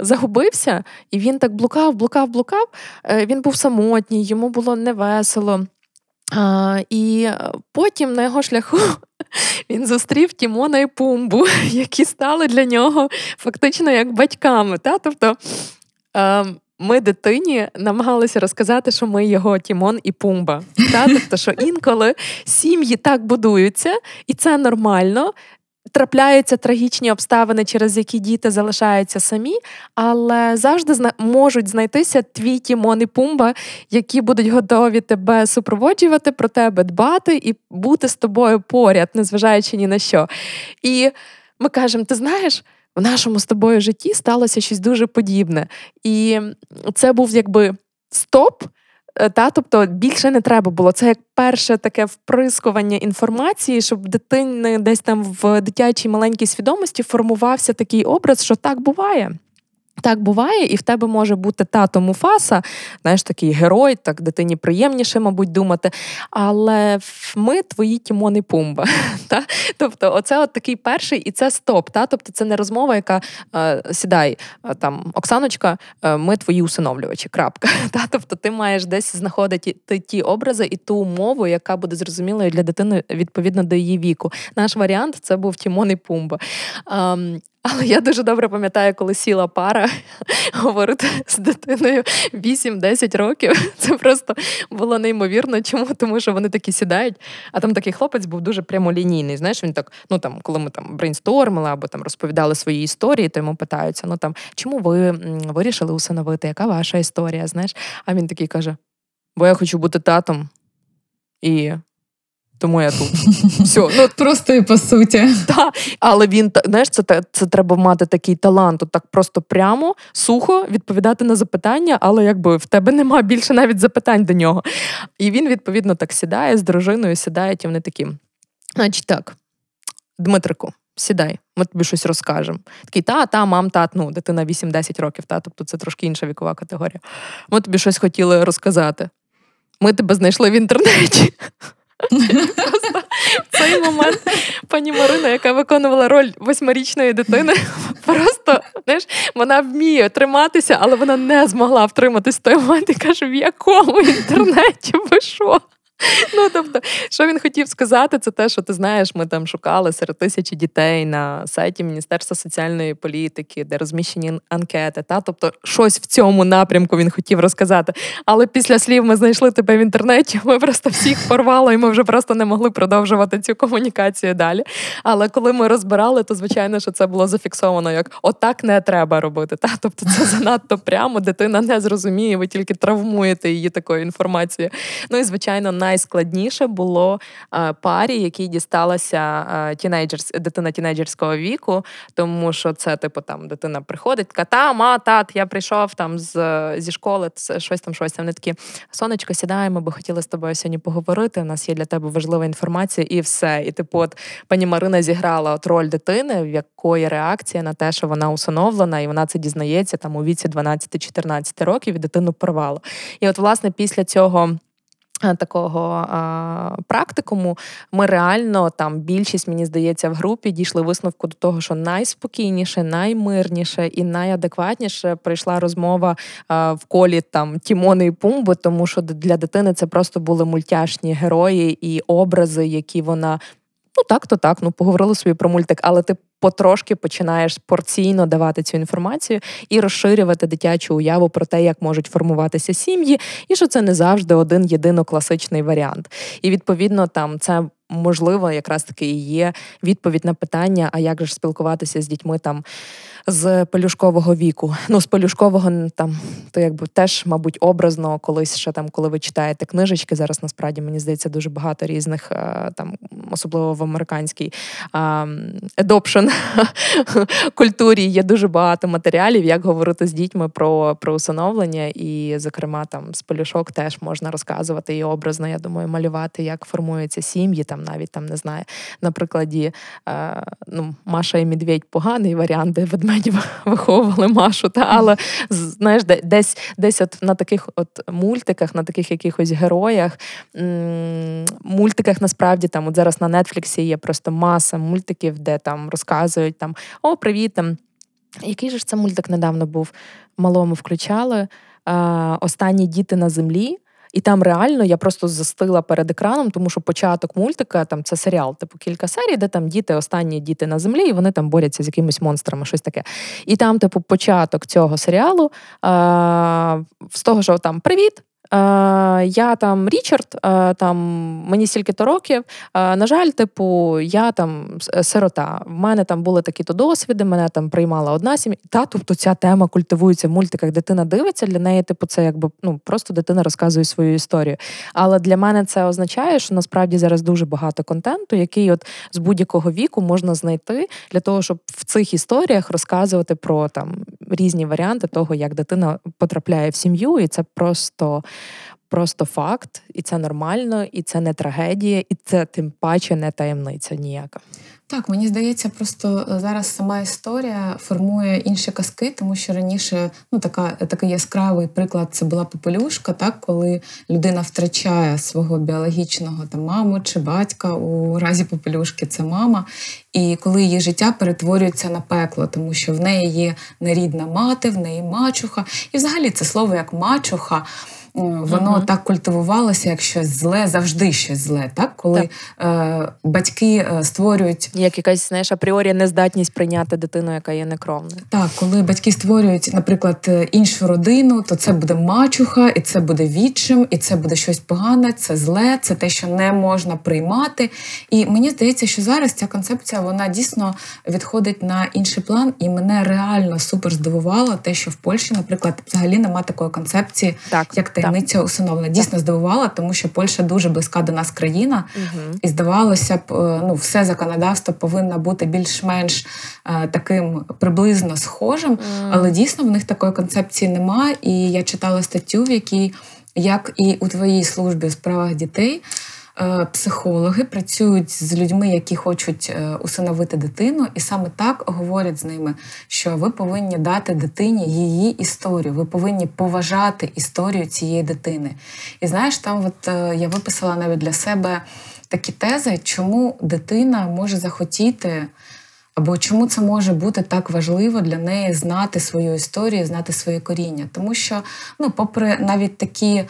загубився, і він так блукав, блукав, блукав. Е, він був самотній, йому було невесело. А, І потім на його шляху він зустрів Тімона і Пумбу, які стали для нього фактично як батьками. Та? Тобто ем, ми дитині намагалися розказати, що ми його Тімон і Пумба. Та? Тобто, що інколи сім'ї так будуються, і це нормально. Трапляються трагічні обставини, через які діти залишаються самі, але завжди зна- можуть знайтися твій Тімон і Пумба, які будуть готові тебе супроводжувати, про тебе дбати і бути з тобою поряд, незважаючи ні на що. І ми кажемо: ти знаєш, в нашому з тобою житті сталося щось дуже подібне. І це був якби стоп. Е, та, тобто більше не треба було. Це як перше таке вприскування інформації, щоб дитини десь там в дитячій маленькій свідомості формувався такий образ, що так буває. Так буває, і в тебе може бути тато Муфаса, знаєш, такий герой, так дитині приємніше, мабуть, думати. Але ми твої Тімон і Пумба. Та? Тобто, оце от такий перший, і це стоп. Та? Тобто, це не розмова, яка е, сідай е, там, Оксаночка, е, ми твої усиновлювачі. крапка. Та? Тобто, ти маєш десь знаходити ті образи і ту мову, яка буде зрозумілою для дитини відповідно до її віку. Наш варіант це був Тімон і Пумба. Ем, але я дуже добре пам'ятаю, коли сіла пара говорити з дитиною 8-10 років. Це просто було неймовірно. Чому? Тому що вони такі сідають. А там такий хлопець був дуже прямолінійний. Знаєш, він так, ну там, коли ми там брейнстормили або там розповідали свої історії, то йому питаються: ну там, чому ви вирішили усиновити? Яка ваша історія? Знаєш? А він такий каже: бо я хочу бути татом. І тому я тут. Все. Ну, Просто і по суті. Так, Але він знаєш, це це треба мати такий талант, от так просто прямо, сухо відповідати на запитання, але якби в тебе нема більше навіть запитань до нього. І він, відповідно, так сідає з дружиною, сідають, і вони такі. Значить так, Дмитрику, сідай, ми тобі щось розкажемо. Такий, та, та, мам, тат, ну, дитина 8-10 років, та, тобто це трошки інша вікова категорія. Ми тобі щось хотіли розказати. Ми тебе знайшли в інтернеті. Просто в цей момент пані Марина, яка виконувала роль восьмирічної дитини, просто знаєш, вона вміє триматися, але вона не змогла втриматись той момент і каже: в якому інтернеті ви що? Ну, тобто, що він хотів сказати, це те, що ти знаєш, ми там шукали серед тисячі дітей на сайті Міністерства соціальної політики, де розміщені анкети. Та? Тобто, щось в цьому напрямку він хотів розказати. Але після слів ми знайшли тебе в інтернеті, ми просто всіх порвали, і ми вже просто не могли продовжувати цю комунікацію далі. Але коли ми розбирали, то звичайно, що це було зафіксовано як отак не треба робити. Та? Тобто, це занадто прямо, дитина не зрозуміє, ви тільки травмуєте її такою інформацією. Ну і звичайно, найскладніше було е, парі, якій дісталася е, тінейджерс, дитина тінейджерського віку, тому що це, типу, там дитина приходить, така та, ма, тат, я прийшов там з, зі школи, це щось там, щось там. Вони такі, сонечко, сідаємо, би хотіли з тобою сьогодні поговорити. У нас є для тебе важлива інформація, і все. І типу, от пані Марина зіграла от роль дитини, в якої реакція на те, що вона усиновлена, і вона це дізнається там у віці 12-14 років, і дитину порвало. І от, власне, після цього. Е, такого а, практикуму ми реально там більшість, мені здається, в групі дійшли висновку до того, що найспокійніше, наймирніше і найадекватніше прийшла розмова а, в колі там Тімони і Пумби, тому що для дитини це просто були мультяшні герої і образи, які вона. Ну так, то так, ну поговорили собі про мультик, але ти потрошки починаєш порційно давати цю інформацію і розширювати дитячу уяву про те, як можуть формуватися сім'ї, і що це не завжди один єдино класичний варіант. І відповідно там це можливо, якраз таки і є відповідь на питання, а як же спілкуватися з дітьми там з пелюшкового віку. Ну, з пелюшкового там, то якби теж, мабуть, образно, колись ще там, коли ви читаєте книжечки, зараз насправді мені здається дуже багато різних, е, там, особливо в американській adoption культурі є дуже багато матеріалів, як говорити з дітьми про про усиновлення. І, зокрема, там з пелюшок теж можна розказувати і образно, я думаю, малювати, як формуються сім'ї, там навіть там не знаю, на прикладі е, ну, Маша і Медведь поганий варіант, де ведмедь ведмедів виховували Машу, та але знаєш, десь десь от на таких от мультиках, на таких якихось героях, мультиках насправді там от зараз на Нетфліксі є просто маса мультиків, де там розказують там О, привіт! там. Який же ж це мультик недавно був? Малому включали. Останні діти на землі. І там реально я просто застила перед екраном, тому що початок мультика там це серіал, типу кілька серій, де там діти, останні діти на землі, і вони там борються з якимись монстрами, щось таке. І там, типу, початок цього серіалу а, з того, що там привіт. Е, я там Річард, е, там мені стільки-то років. Е, на жаль, типу, я там сирота. В мене там були такі-то досвіди, мене там приймала одна сім'я. Та тобто ця тема культивується в мультиках. Дитина дивиться для неї, типу, це якби ну просто дитина розказує свою історію. Але для мене це означає, що насправді зараз дуже багато контенту, який от з будь-якого віку можна знайти для того, щоб в цих історіях розказувати про там різні варіанти того, як дитина потрапляє в сім'ю, і це просто просто факт, і це нормально, і це не трагедія, і це тим паче не таємниця ніяка. Так, мені здається, просто е, зараз сама історія формує інші казки, тому що раніше ну така такий яскравий приклад це була попелюшка, так коли людина втрачає свого біологічного там маму чи батька у разі попелюшки це мама, і коли її життя перетворюється на пекло, тому що в неї є нерідна мати, в неї мачуха, і взагалі це слово як мачуха воно uh так культивувалося, як щось зле, завжди щось зле. Так, коли так. Е, батьки е, створюють як якась знаєш, апріорі нездатність прийняти дитину, яка є некровною. Так, коли батьки створюють, наприклад, е, іншу родину, то це буде мачуха, і це буде відчим, і це буде щось погане, це зле, це те, що не можна приймати. І мені здається, що зараз ця концепція вона дійсно відходить на інший план, і мене реально супер здивувало те, що в Польщі, наприклад, взагалі немає такої концепції, так, як таємниця усиновлення. Дійсно здивувала, тому що Польща дуже близька до нас країна, угу. і здавалося б, е, ну все законодавство повинно бути більш-менш е, таким приблизно схожим, угу. але дійсно в них такої концепції немає. І я читала статтю, в якій як і у твоїй службі у справах дітей. Е, психологи працюють з людьми, які хочуть е, усиновити дитину, і саме так говорять з ними, що ви повинні дати дитині її історію, ви повинні поважати історію цієї дитини. І знаєш, там от е, я виписала навіть для себе такі тези, чому дитина може захотіти. Або чому це може бути так важливо для неї знати свою історію, знати своє коріння? Тому що, ну, попри навіть такі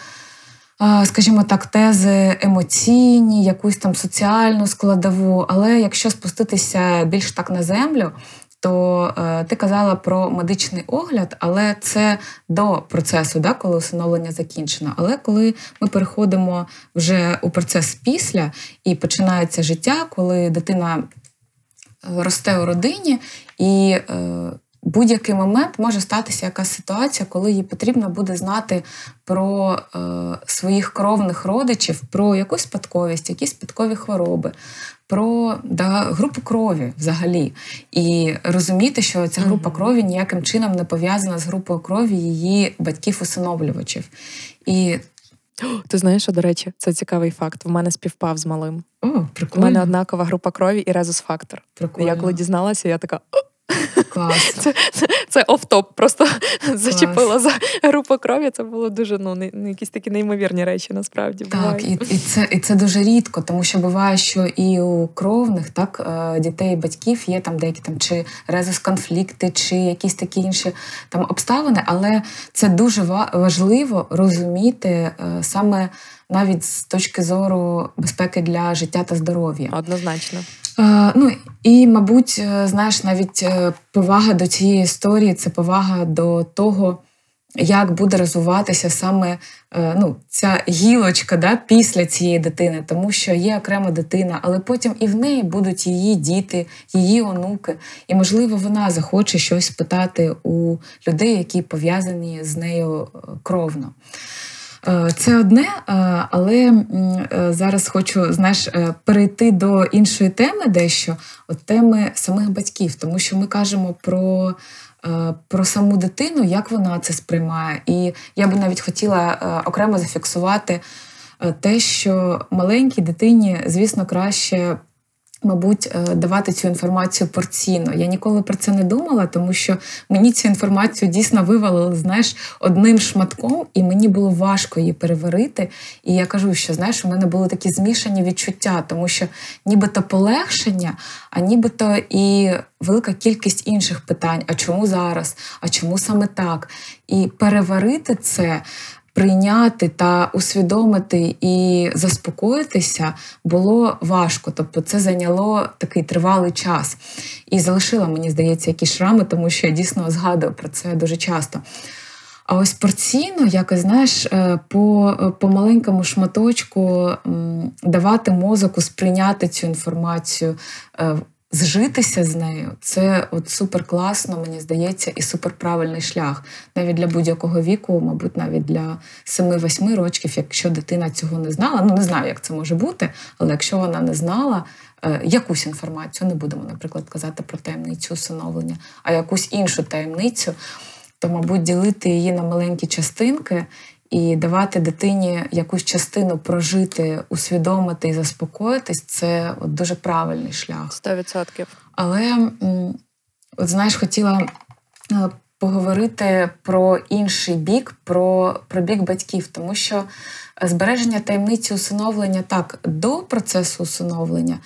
скажімо так, тези емоційні, якусь там соціальну складову. Але якщо спуститися більш так на землю, то е, ти казала про медичний огляд, але це до процесу, да, коли усиновлення закінчено. Але коли ми переходимо вже у процес після і починається життя, коли дитина е, росте у родині і е, будь-який момент може статися якась ситуація, коли їй потрібно буде знати про е, своїх кровних родичів, про якусь спадковість, якісь спадкові хвороби, про да, групу крові взагалі. І розуміти, що ця група крові ніяким чином не пов'язана з групою крові її батьків-усиновлювачів. І ти знаєш, що, до речі, це цікавий факт. В мене співпав з малим. О, прикольно. У мене однакова група крові і резус-фактор. Я коли дізналася, я така. Клас. Це це, це оф-топ, просто Клас. зачепила за групу крові. Це було дуже ну, не, якісь такі неймовірні речі, насправді. Так, і і, це і це дуже рідко, тому що буває, що і у кровних так, е, дітей і батьків є там деякі там чи резус-конфлікти, чи якісь такі інші там обставини, але це дуже важливо розуміти е, саме навіть з точки зору безпеки для життя та здоров'я. Однозначно. Е, ну і, мабуть, е, знаєш, навіть е, повага до цієї історії це повага до того, як буде розвиватися саме ну, ця гілочка да, після цієї дитини, тому що є окрема дитина, але потім і в неї будуть її діти, її онуки. І, можливо, вона захоче щось питати у людей, які пов'язані з нею кровно. Е, це одне, але зараз хочу знаєш, перейти до іншої теми, дещо от теми самих батьків, тому що ми кажемо про Е, про саму дитину, як вона це сприймає. І я би навіть хотіла е, окремо зафіксувати е, те, що маленькій дитині, звісно, краще Мабуть, е, давати цю інформацію порційно. Я ніколи про це не думала, тому що мені цю інформацію дійсно вивалили, знаєш, одним шматком, і мені було важко її переварити. І я кажу, що знаєш, у мене були такі змішані відчуття, тому що нібито полегшення, а нібито і велика кількість інших питань: а чому зараз? А чому саме так? І переварити це прийняти та усвідомити і заспокоїтися було важко. Тобто це зайняло такий тривалий час. І залишила, мені здається, якісь шрами, тому що я дійсно згадую про це дуже часто. А ось порційно, якось знаєш, е, по по маленькому шматочку давати мозоку сприйняти цю інформацію, е, зжитися з нею це от супер класно, мені здається, і супер правильний шлях. Навіть для будь-якого віку, мабуть, навіть для 7-8 років, якщо дитина цього не знала. Ну не знаю, як це може бути, але якщо вона не знала. Е, якусь інформацію не будемо, наприклад, казати про таємницю усиновлення, а якусь іншу таємницю, то, мабуть, ділити її на маленькі частинки і давати дитині якусь частину прожити, усвідомити і заспокоїтись це от дуже правильний шлях. Сто відсотків. Але от знаєш, хотіла е, поговорити про інший бік, про, про бік батьків, тому що збереження таємниці усиновлення так до процесу усиновлення.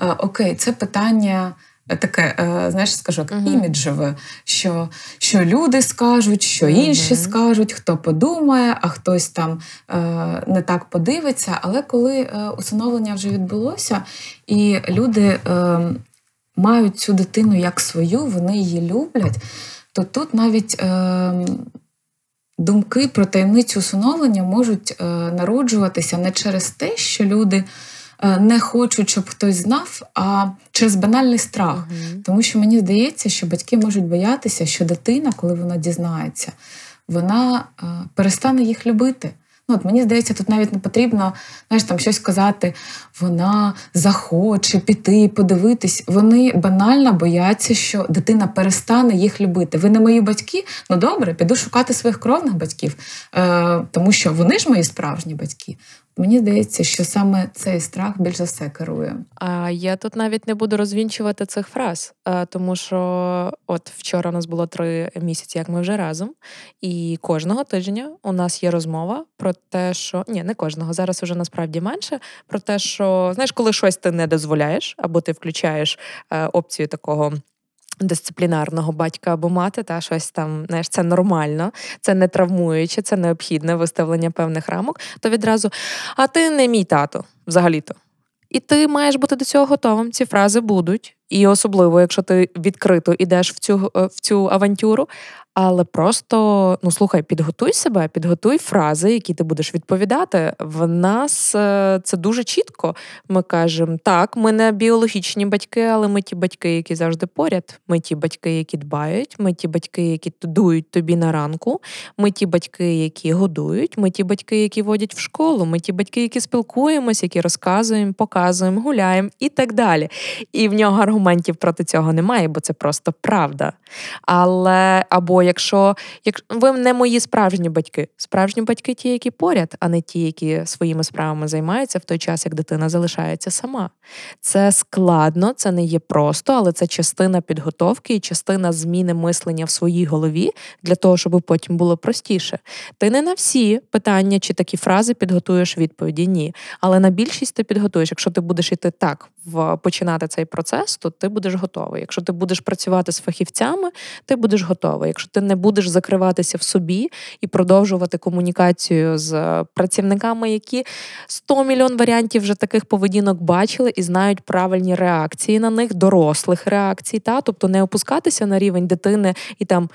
Е, окей, це питання таке, е, знаєш, скажу, як uh-huh. іміджеве, що що люди скажуть, що інші uh-huh. скажуть, хто подумає, а хтось там е, не так подивиться. Але коли е, усиновлення вже відбулося, і люди е, мають цю дитину як свою, вони її люблять, то тут навіть. Думки про таємницю усиновлення можуть е, народжуватися не через те, що люди не хочуть, щоб хтось знав, а через банальний страх. uh Тому що мені здається, що батьки можуть боятися, що дитина, коли вона дізнається, вона е, перестане їх любити. Ну, от Мені здається, тут навіть не потрібно знаєш, там щось казати, вона захоче піти, подивитись. Вони банально бояться, що дитина перестане їх любити. Ви не мої батьки? Ну добре, піду шукати своїх кровних батьків, е, тому що вони ж мої справжні батьки. Мені здається, що саме цей страх більш за все керує. А я тут навіть не буду розвінчувати цих фраз, тому що от вчора у нас було три місяці, як ми вже разом, і кожного тижня у нас є розмова про те, що ні, не кожного зараз уже насправді менше. Про те, що знаєш, коли щось ти не дозволяєш, або ти включаєш е, опцію такого дисциплінарного батька або мати, та щось там, знаєш, це нормально, це не травмуюче, це необхідне виставлення певних рамок, то відразу, а ти не мій тато, взагалі-то. І ти маєш бути до цього готовим. Ці фрази будуть. І особливо, якщо ти відкрито йдеш в цю е, в цю авантюру, але просто ну слухай, підготуй себе, підготуй фрази, які ти будеш відповідати. В нас е, це дуже чітко. Ми кажемо, так, ми не біологічні батьки, але ми ті батьки, які завжди поряд. Ми ті батьки, які дбають, ми ті батьки, які дують тобі на ранку. Ми ті батьки, які годують. Ми ті батьки, які водять в школу. Ми ті батьки, які спілкуємось, які розказуємо, показуємо, гуляємо і так далі. І в нього аргументів проти цього немає, бо це просто правда. Але або якщо як ви не мої справжні батьки, справжні батьки ті, які поряд, а не ті, які своїми справами займаються в той час, як дитина залишається сама. Це складно, це не є просто, але це частина підготовки і частина зміни мислення в своїй голові для того, щоб потім було простіше. Ти не на всі питання чи такі фрази підготуєш відповіді, ні. Але на більшість ти підготуєш. Якщо ти будеш йти так починати цей процес, то ти будеш готовий. Якщо ти будеш працювати з фахівцями, ти будеш готовий. Якщо ти не будеш закриватися в собі і продовжувати комунікацію з працівниками, які 100 мільйон варіантів вже таких поведінок бачили і знають правильні реакції на них, дорослих реакцій, та тобто не опускатися на рівень дитини і там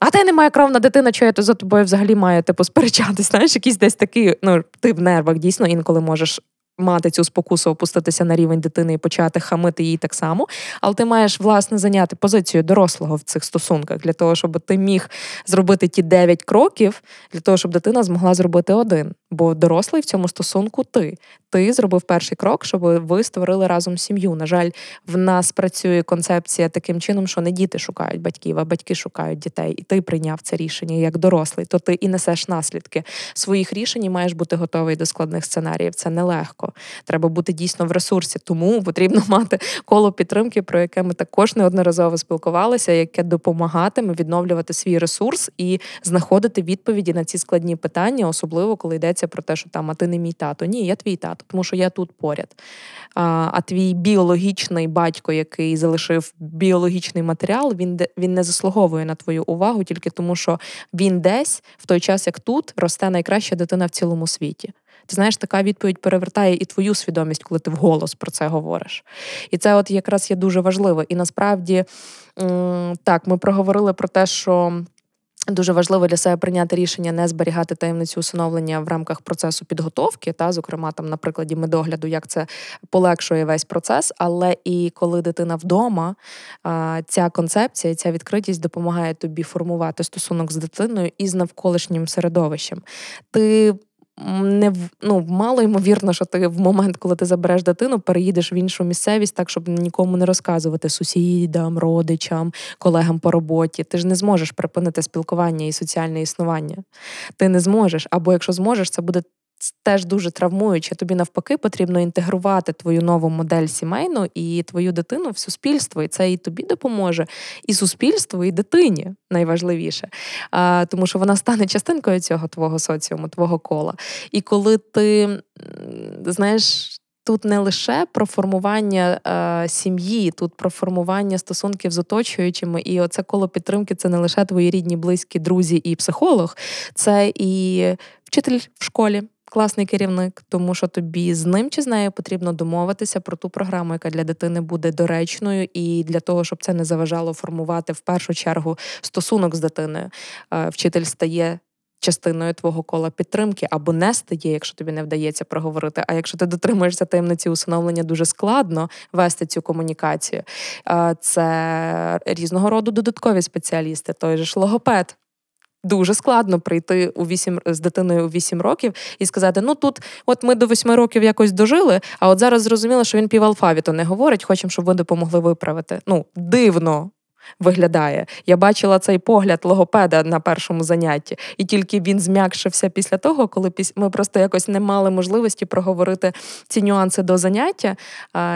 А ти немає кровна дитина, що я то за тобою взагалі маю типу сперечатись. Знаєш, якийсь десь такий, ну ти в нервах дійсно інколи можеш мати цю спокусу опуститися на рівень дитини і почати хамити їй так само, але ти маєш власне зайняти позицію дорослого в цих стосунках для того, щоб ти міг зробити ті 9 кроків, для того, щоб дитина змогла зробити один. Бо дорослий в цьому стосунку ти. Ти зробив перший крок, щоб ви створили разом сім'ю. На жаль, в нас працює концепція таким чином, що не діти шукають батьків, а батьки шукають дітей. І ти прийняв це рішення як дорослий, то ти і несеш наслідки своїх рішень і маєш бути готовий до складних сценаріїв. Це нелегко. Треба бути дійсно в ресурсі. Тому потрібно мати коло підтримки, про яке ми також неодноразово спілкувалися, яке допомагатиме відновлювати свій ресурс і знаходити відповіді на ці складні питання, особливо коли йдеться про те, що там а ти не мій тато. Ні, я твій тато, тому що я тут поряд. А а твій біологічний батько, який залишив біологічний матеріал, він він не заслуговує на твою увагу тільки тому, що він десь в той час, як тут, росте найкраща дитина в цілому світі. Ти знаєш, така відповідь перевертає і твою свідомість, коли ти вголос про це говориш. І це от якраз є дуже важливо. І насправді так, ми проговорили про те, що. Дуже важливо для себе прийняти рішення не зберігати таємницю усиновлення в рамках процесу підготовки, та зокрема там на прикладі медогляду, як це полегшує весь процес. Але і коли дитина вдома, ця концепція, ця відкритість допомагає тобі формувати стосунок з дитиною і з навколишнім середовищем. Ти не ну, мало ймовірно, що ти в момент, коли ти забереш дитину, переїдеш в іншу місцевість, так щоб нікому не розказувати сусідам, родичам, колегам по роботі. Ти ж не зможеш припинити спілкування і соціальне існування. Ти не зможеш. Або якщо зможеш, це буде теж дуже травмуюче. Тобі навпаки потрібно інтегрувати твою нову модель сімейну і твою дитину в суспільство. І це і тобі допоможе, і суспільству, і дитині найважливіше. А, Тому що вона стане частинкою цього твого соціуму, твого кола. І коли ти знаєш. Тут не лише про формування е, сім'ї, тут про формування стосунків з оточуючими, і оце коло підтримки це не лише твої рідні, близькі, друзі і психолог, це і вчитель в школі, класний керівник, тому що тобі з ним чи з нею потрібно домовитися про ту програму, яка для дитини буде доречною, і для того, щоб це не заважало формувати в першу чергу стосунок з дитиною. Е, вчитель стає. Частиною твого кола підтримки або не стає, якщо тобі не вдається проговорити. А якщо ти дотримуєшся таємниці усиновлення, дуже складно вести цю комунікацію. Е, це різного роду додаткові спеціалісти, той же ж логопед. Дуже складно прийти у 8, з дитиною у 8 років і сказати: ну тут, от ми до 8 років якось дожили, а от зараз зрозуміло, що він півалфавіту не говорить, хочемо, щоб ви допомогли виправити. Ну, дивно виглядає. Я бачила цей погляд логопеда на першому занятті, і тільки він зм'якшився після того, коли ми просто якось не мали можливості проговорити ці нюанси до заняття.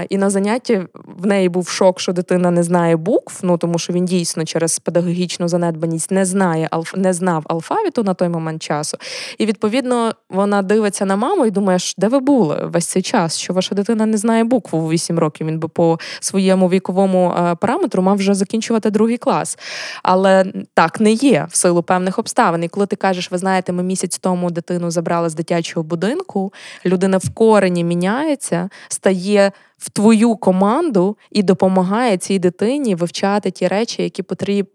І на занятті в неї був шок, що дитина не знає букв, ну тому що він дійсно через педагогічну занедбаність не знає не знав алфавіту на той момент часу. І відповідно вона дивиться на маму і думає, де ви були весь цей час, що ваша дитина не знає букву у 8 років. Він би по своєму віковому параметру мав вже закінчувати закінчувати другий клас. Але так не є в силу певних обставин. І коли ти кажеш, ви знаєте, ми місяць тому дитину забрали з дитячого будинку, людина в корені міняється, стає в твою команду і допомагає цій дитині вивчати ті речі, які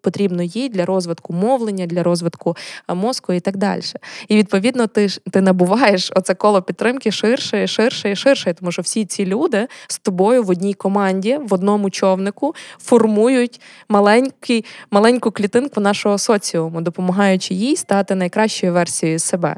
потрібно їй для розвитку мовлення, для розвитку е, мозку і так далі. І відповідно ти ти набуваєш оце коло підтримки ширше, ширше і ширше, тому що всі ці люди з тобою в одній команді, в одному човнику формують маленький, маленьку клітинку нашого соціуму, допомагаючи їй стати найкращою версією себе.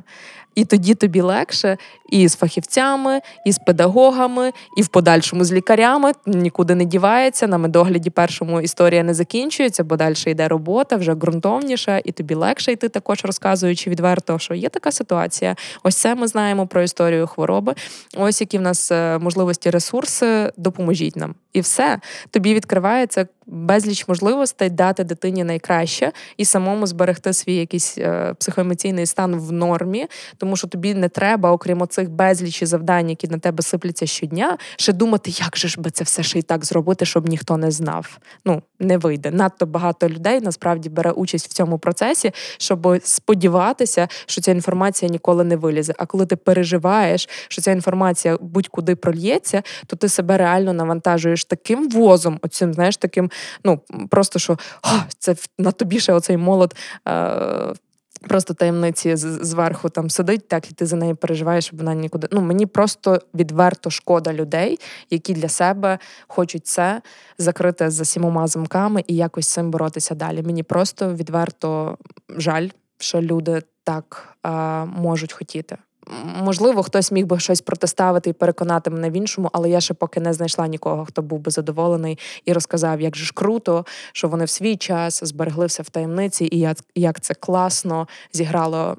І тоді тобі легше і з фахівцями, і з педагогами, і в подальшому з лікарями нікуди не дівається. На медогляді першому історія не закінчується, бо далі йде робота, вже ґрунтовніша, і тобі легше йти також розказуючи відверто, що є така ситуація. Ось це ми знаємо про історію хвороби. Ось які в нас е, можливості, ресурси, допоможіть нам. І все тобі відкривається безліч можливостей дати дитині найкраще і самому зберегти свій якийсь е, психоемоційний стан в нормі, тому що тобі не треба, окрім оцих безлічі завдань, які на тебе сипляться щодня, ще думати, як же ж би це все ще й так зробити, щоб ніхто не знав. Ну не вийде. Надто багато людей насправді бере участь в цьому процесі, щоб сподіватися, що ця інформація ніколи не вилізе. А коли ти переживаєш, що ця інформація будь-куди прольється, то ти себе реально навантажуєш таким возом, оцим знаєш, таким ну просто що це на тобі ще оцей молот. Е, Просто таємниці зверху там сидить, так і ти за нею переживаєш, щоб вона нікуди. Ну мені просто відверто шкода людей, які для себе хочуть це закрити за сімома замками і якось цим боротися далі. Мені просто відверто жаль, що люди так а, можуть хотіти. Можливо, хтось міг би щось протиставити і переконати мене в іншому, але я ще поки не знайшла нікого, хто був би задоволений і розказав, як же ж круто, що вони в свій час зберегли все в таємниці, і як це класно зіграло.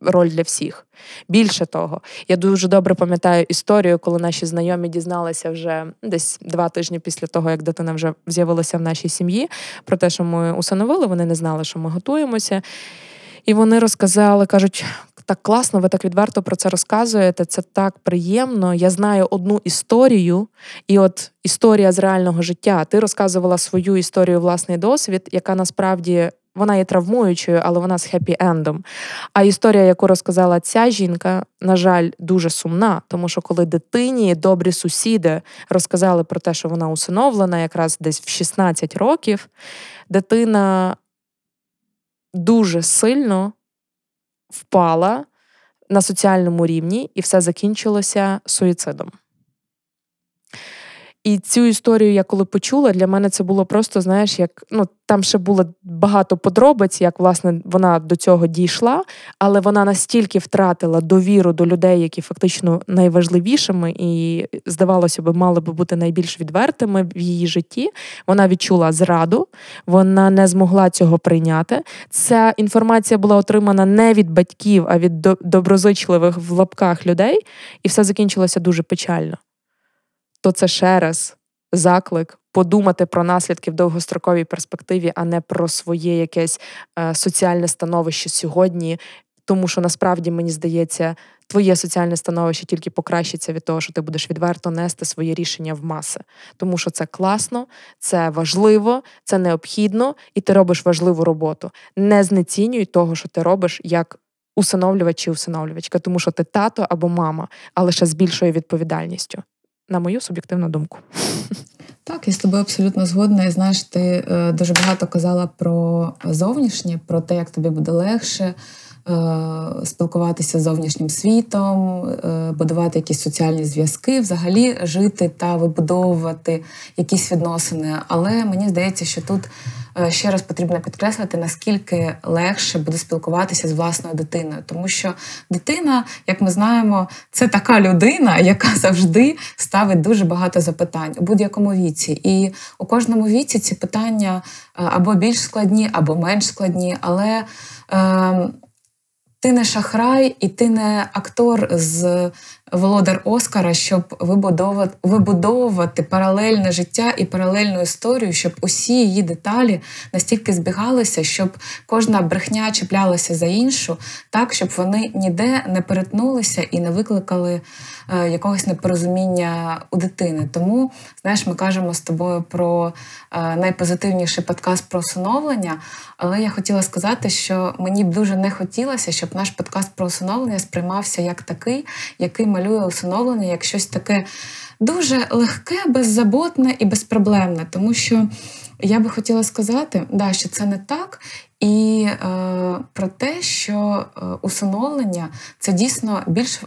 Роль для всіх. Більше того, я дуже добре пам'ятаю історію, коли наші знайомі дізналися вже десь два тижні після того, як дитина вже з'явилася в нашій сім'ї, про те, що ми усиновили, вони не знали, що ми готуємося. І вони розказали, кажуть, так класно, ви так відверто про це розказуєте. Це так приємно. Я знаю одну історію, і от історія з реального життя. Ти розказувала свою історію, власний досвід, яка насправді. Вона є травмуючою, але вона з хеппі-ендом. А історія, яку розказала ця жінка, на жаль, дуже сумна, тому що коли дитині добрі сусіди розказали про те, що вона усиновлена, якраз десь в 16 років, дитина дуже сильно впала на соціальному рівні, і все закінчилося суїцидом. І цю історію я коли почула, для мене це було просто, знаєш, як ну там ще було багато подробиць, як власне вона до цього дійшла, але вона настільки втратила довіру до людей, які фактично найважливішими, і здавалося би, мали би бути найбільш відвертими в її житті. Вона відчула зраду, вона не змогла цього прийняти. Ця інформація була отримана не від батьків, а від доброзичливих в лапках людей, і все закінчилося дуже печально то це ще раз заклик подумати про наслідки в довгостроковій перспективі, а не про своє якесь е, соціальне становище сьогодні. Тому що насправді мені здається, твоє соціальне становище тільки покращиться від того, що ти будеш відверто нести своє рішення в маси, тому що це класно, це важливо, це необхідно, і ти робиш важливу роботу. Не знецінюй того, що ти робиш як усиновлювач чи усиновлювачка, тому що ти тато або мама, але ще з більшою відповідальністю на мою суб'єктивну думку. Так, я з тобою абсолютно згодна. І знаєш, ти е, дуже багато казала про зовнішнє, про те, як тобі буде легше. Е, спілкуватися з зовнішнім світом, е, будувати якісь соціальні зв'язки, взагалі жити та вибудовувати якісь відносини. Але мені здається, що тут ще раз потрібно підкреслити, наскільки легше буде спілкуватися з власною дитиною, тому що дитина, як ми знаємо, це така людина, яка завжди ставить дуже багато запитань у будь-якому віці. І у кожному віці ці питання або більш складні, або менш складні, але. Ем, ти не шахрай і ти не актор з володар Оскара, щоб вибудовувати вибудовувати паралельне життя і паралельну історію, щоб усі її деталі настільки збігалися, щоб кожна брехня чіплялася за іншу, так щоб вони ніде не перетнулися і не викликали е, якогось непорозуміння у дитини. Тому, знаєш, ми кажемо з тобою про е, найпозитивніший подкаст про усиновлення, але я хотіла сказати, що мені б дуже не хотілося, щоб наш подкаст про усиновлення сприймався як такий, який малює усиновлення як щось таке дуже легке, беззаботне і безпроблемне. Тому що я би хотіла сказати, да, що це не так. І е, про те, що е, усиновлення це дійсно більш е,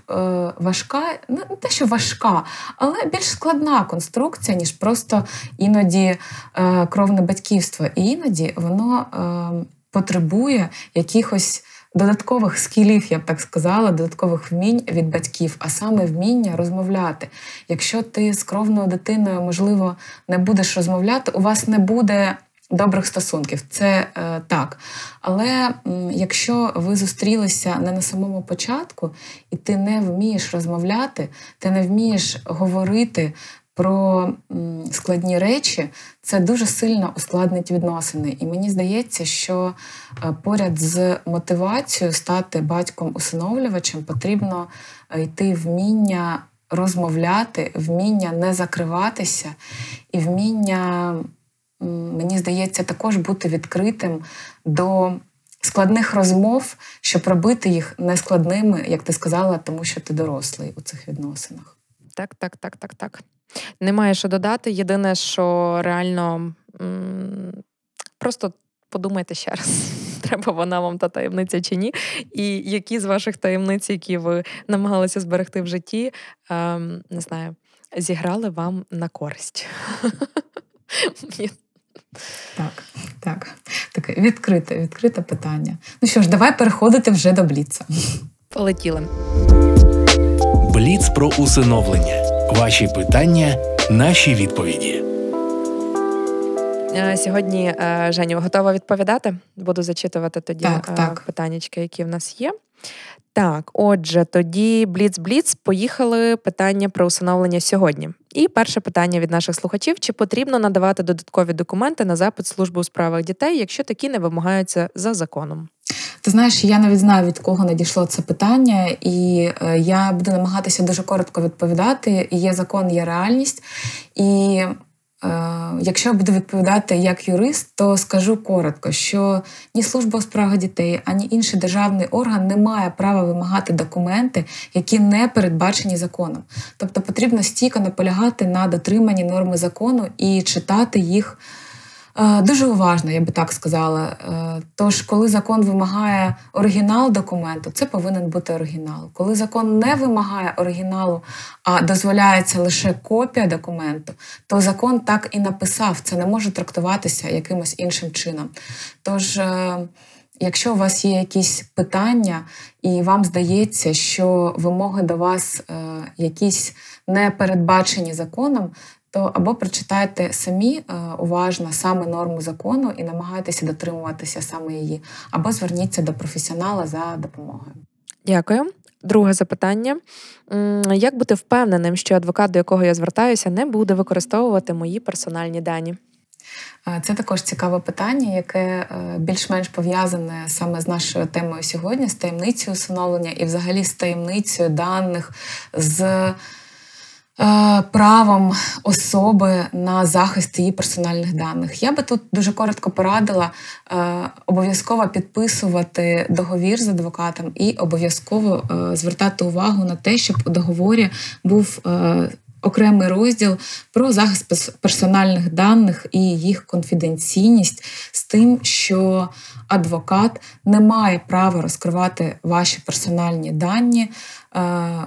важка, не те, що важка, але більш складна конструкція, ніж просто іноді е, кровне батьківство. І іноді воно е, потребує якихось додаткових скілів, я б так сказала, додаткових вмінь від батьків, а саме вміння розмовляти. Якщо ти з кровною дитиною, можливо, не будеш розмовляти, у вас не буде. Добрих стосунків, це е, так. Але м, якщо ви зустрілися не на самому початку, і ти не вмієш розмовляти, ти не вмієш говорити про складні речі, це дуже сильно ускладнить відносини. І мені здається, що е, поряд з мотивацією стати батьком-усиновлювачем потрібно е, йти вміння розмовляти, вміння не закриватися, і вміння, мені здається, також бути відкритим до. Складних розмов, щоб робити їх нескладними, як ти сказала, тому що ти дорослий у цих відносинах. Так, так, так, так, так. Немає що додати. Єдине, що реально просто подумайте ще раз, треба вона вам та таємниця чи ні. І які з ваших таємниць, які ви намагалися зберегти в житті, ем, не знаю, зіграли вам на користь. Так, так. Таке відкрите, відкрите питання. Ну що ж, давай переходити вже до Бліца. Полетіли. Бліц про усиновлення. Ваші питання, наші відповіді. Е, сьогодні е, Женю готова відповідати. Буду зачитувати тоді так, е, так. питаннячки, які в нас є. Так, отже, тоді Бліц-Бліц, поїхали питання про усиновлення сьогодні. І перше питання від наших слухачів: чи потрібно надавати додаткові документи на запит служби у справах дітей, якщо такі не вимагаються за законом? Ти знаєш, я навіть знаю, від кого надійшло це питання, і я буду намагатися дуже коротко відповідати. Є закон, є реальність. І Е, якщо буду відповідати як юрист, то скажу коротко, що ні служба у справах дітей, ані інший державний орган не має права вимагати документи, які не передбачені законом. Тобто потрібно стійко наполягати на дотриманні норми закону і читати їх. Е, дуже уважно, я би так сказала. Е, тож, коли закон вимагає оригінал документу, це повинен бути оригінал. Коли закон не вимагає оригіналу, а дозволяється лише копія документу, то закон так і написав. Це не може трактуватися якимось іншим чином. Тож, е, якщо у вас є якісь питання, і вам здається, що вимоги до вас якісь не передбачені законом, то або прочитайте самі е, уважно саме норму закону і намагайтеся дотримуватися саме її, або зверніться до професіонала за допомогою. Дякую. Друге запитання: як бути впевненим, що адвокат, до якого я звертаюся, не буде використовувати мої персональні дані? Е, це також цікаве питання, яке е, більш-менш пов'язане саме з нашою темою сьогодні, з таємницею усиновлення і, взагалі, з таємницею даних з правом особи на захист її персональних даних. Я би тут дуже коротко порадила е, обов'язково підписувати договір з адвокатом і обов'язково е, звертати увагу на те, щоб у договорі був окремий розділ про захист персональних даних і їх конфіденційність з тим, що адвокат не має права розкривати ваші персональні дані Е,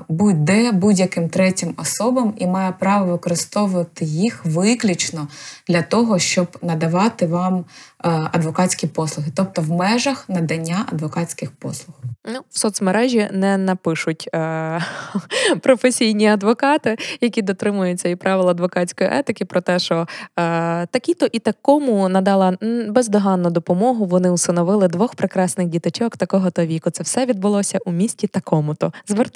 будь-де будь-яким третім особам і має право використовувати їх виключно для того, щоб надавати вам е, адвокатські послуги, тобто в межах надання адвокатських послуг. Ну, в соцмережі не напишуть е- професійні адвокати, які дотримуються і правил адвокатської етики, про те, що е- такі-то і такому надала бездоганну допомогу. Вони усиновили двох прекрасних діточок такого-то віку. Це все відбулося у місті такому-то. Звертайтеся.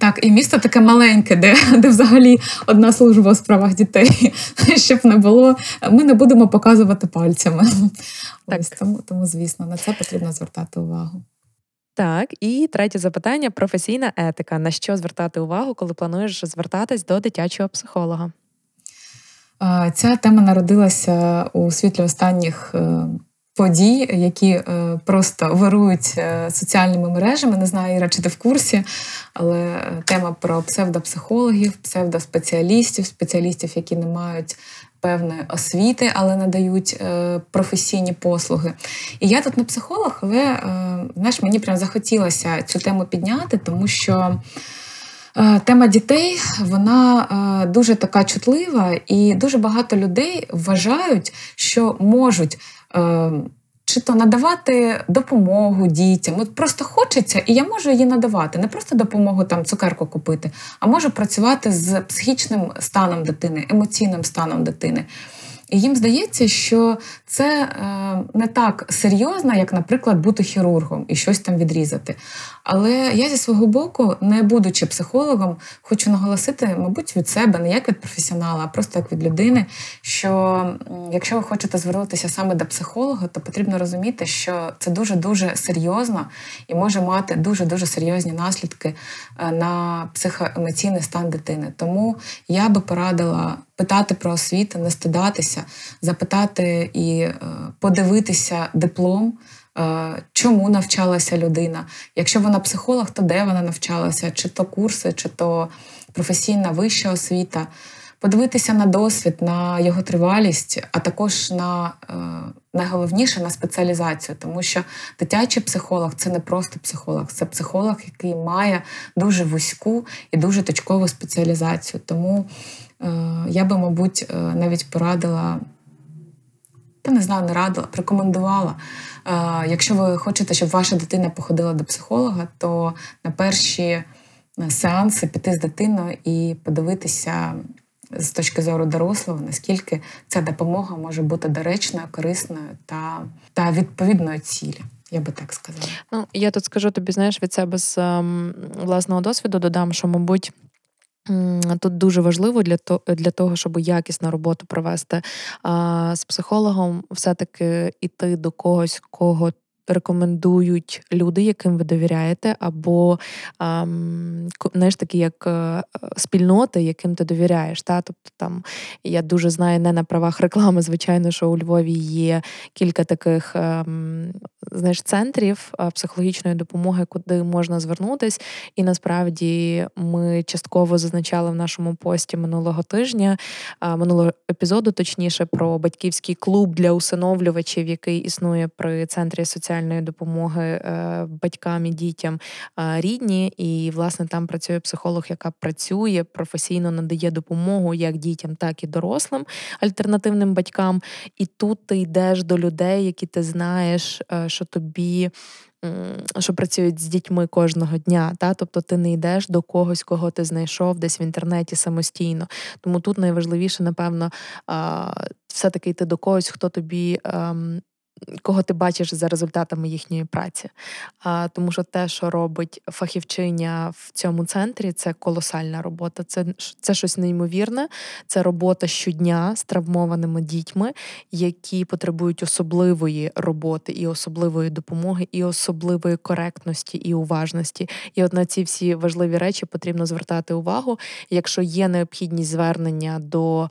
Так, і місто таке маленьке, де де взагалі одна служба у справах дітей, щоб не було. Ми не будемо показувати пальцями. Так. Ось тому, тому, звісно, на це потрібно звертати увагу. Так, і третє запитання: професійна етика. На що звертати увагу, коли плануєш звертатись до дитячого психолога? Ця тема народилася у світлі останніх е, подій, які е, просто вирують е, соціальними мережами. Не знаю, Іра, чи ти в курсі, але тема про псевдопсихологів, псевдоспеціалістів, спеціалістів, які не мають. Певної освіти, але надають е, професійні послуги. І я тут не психолог, але е, знаєш, мені прям захотілося цю тему підняти, тому що е, тема дітей вона е, дуже така чутлива, і дуже багато людей вважають, що можуть чи то надавати допомогу дітям. От Просто хочеться, і я можу її надавати. Не просто допомогу там цукерку купити, а можу працювати з психічним станом дитини, емоційним станом дитини. І їм здається, що це е, не так серйозно, як, наприклад, бути хірургом і щось там відрізати. Але я зі свого боку, не будучи психологом, хочу наголосити, мабуть, від себе, не як від професіонала, а просто як від людини. Що якщо ви хочете звернутися саме до психолога, то потрібно розуміти, що це дуже дуже серйозно і може мати дуже дуже серйозні наслідки е, на психоемоційний стан дитини. Тому я би порадила питати про освіту, не стидатися, запитати і е, подивитися диплом. Е, чому навчалася людина? Якщо вона психолог, то де вона навчалася? Чи то курси, чи то професійна вища освіта. подивитися на досвід, на його тривалість, а також на е, найголовніше на спеціалізацію, тому що дитячий психолог це не просто психолог, це психолог, який має дуже вузьку і дуже точкову спеціалізацію. Тому е, я би, мабуть, навіть порадила. Та не знаю, не радила, рекомендувала. Е, якщо ви хочете, щоб ваша дитина походила до психолога, то на перші сеанси піти з дитиною і подивитися з точки зору дорослого, наскільки ця допомога може бути доречною, корисною та, та відповідною цілі. Я би так сказала. Ну я тут скажу тобі, знаєш, від себе з ем, власного досвіду додам, що, мабуть. Тут дуже важливо для того, для того, щоб якісну роботу провести з психологом, все-таки іти до когось, кого рекомендують люди, яким ви довіряєте, або знаєш, такі як е, спільноти, яким ти довіряєш. Та? Тобто там я дуже знаю не на правах реклами, звичайно, що у Львові є кілька таких ем, знаєш, центрів е, психологічної допомоги, куди можна звернутись. І насправді ми частково зазначали в нашому пості минулого тижня, е, минулого епізоду, точніше, про батьківський клуб для усиновлювачів, який існує при центрі соціальної допомоги е, батькам і дітям рідні. І, власне, там працює психолог, яка працює професійно надає допомогу як дітям, так і дорослим альтернативним батькам. І тут ти йдеш до людей, які ти знаєш, що тобі. Що працюють з дітьми кожного дня, та тобто ти не йдеш до когось, кого ти знайшов десь в інтернеті самостійно. Тому тут найважливіше, напевно, все-таки йти до когось, хто тобі ем, кого ти бачиш за результатами їхньої праці. А, Тому що те, що робить фахівчиня в цьому центрі, це колосальна робота. Це це щось неймовірне. Це робота щодня з травмованими дітьми, які потребують особливої роботи і особливої допомоги, і особливої коректності і уважності. І от на ці всі важливі речі потрібно звертати увагу. Якщо є необхідність звернення до,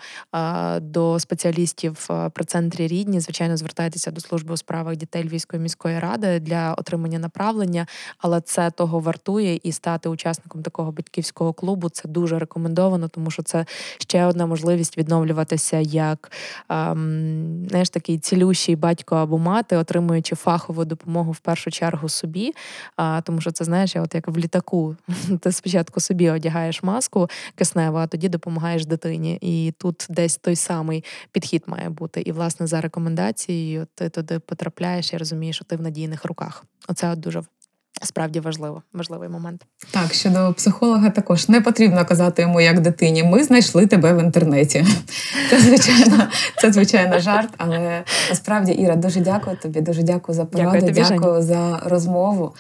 до спеціалістів при центрі рідні, звичайно, звертайтеся до служби служби у справах дітей Львівської міської ради для отримання направлення, але це того вартує і стати учасником такого батьківського клубу це дуже рекомендовано, тому що це ще одна можливість відновлюватися як ем, знаєш, такий цілющий батько або мати, отримуючи фахову допомогу в першу чергу собі. А, Тому що це знаєш, от як в літаку. Ти спочатку собі одягаєш маску кисневу, а тоді допомагаєш дитині. І тут десь той самий підхід має бути. І, власне, за рекомендацією ти туди потрапляєш і розумієш, що ти в надійних руках. Оце от дуже. Справді важливо, важливий момент. Так, щодо психолога, також не потрібно казати йому як дитині. Ми знайшли тебе в інтернеті. Це звичайно, це звичайно жарт. Але насправді, Іра, дуже дякую тобі. Дуже дякую за пораду, дякую, тобі, дякую за розмову.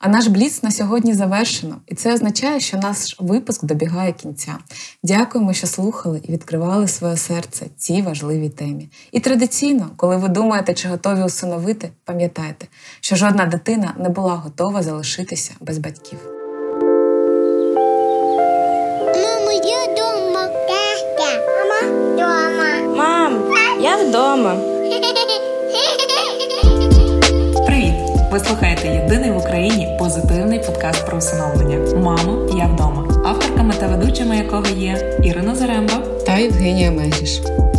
А наш бліц на сьогодні завершено, і це означає, що наш випуск добігає кінця. Дякуємо, що слухали і відкривали своє серце цій важливій темі. І традиційно, коли ви думаєте, чи готові усиновити, пам'ятайте, що жодна дитина не була готова залишитися без батьків. Мамо, я вдома. Мама, вдома. Мам, я вдома. Ви слухаєте єдиний в Україні позитивний подкаст про усиновлення. Мамо, я вдома. Авторками та ведучими якого є Ірина Заремба та Євгенія Межіш.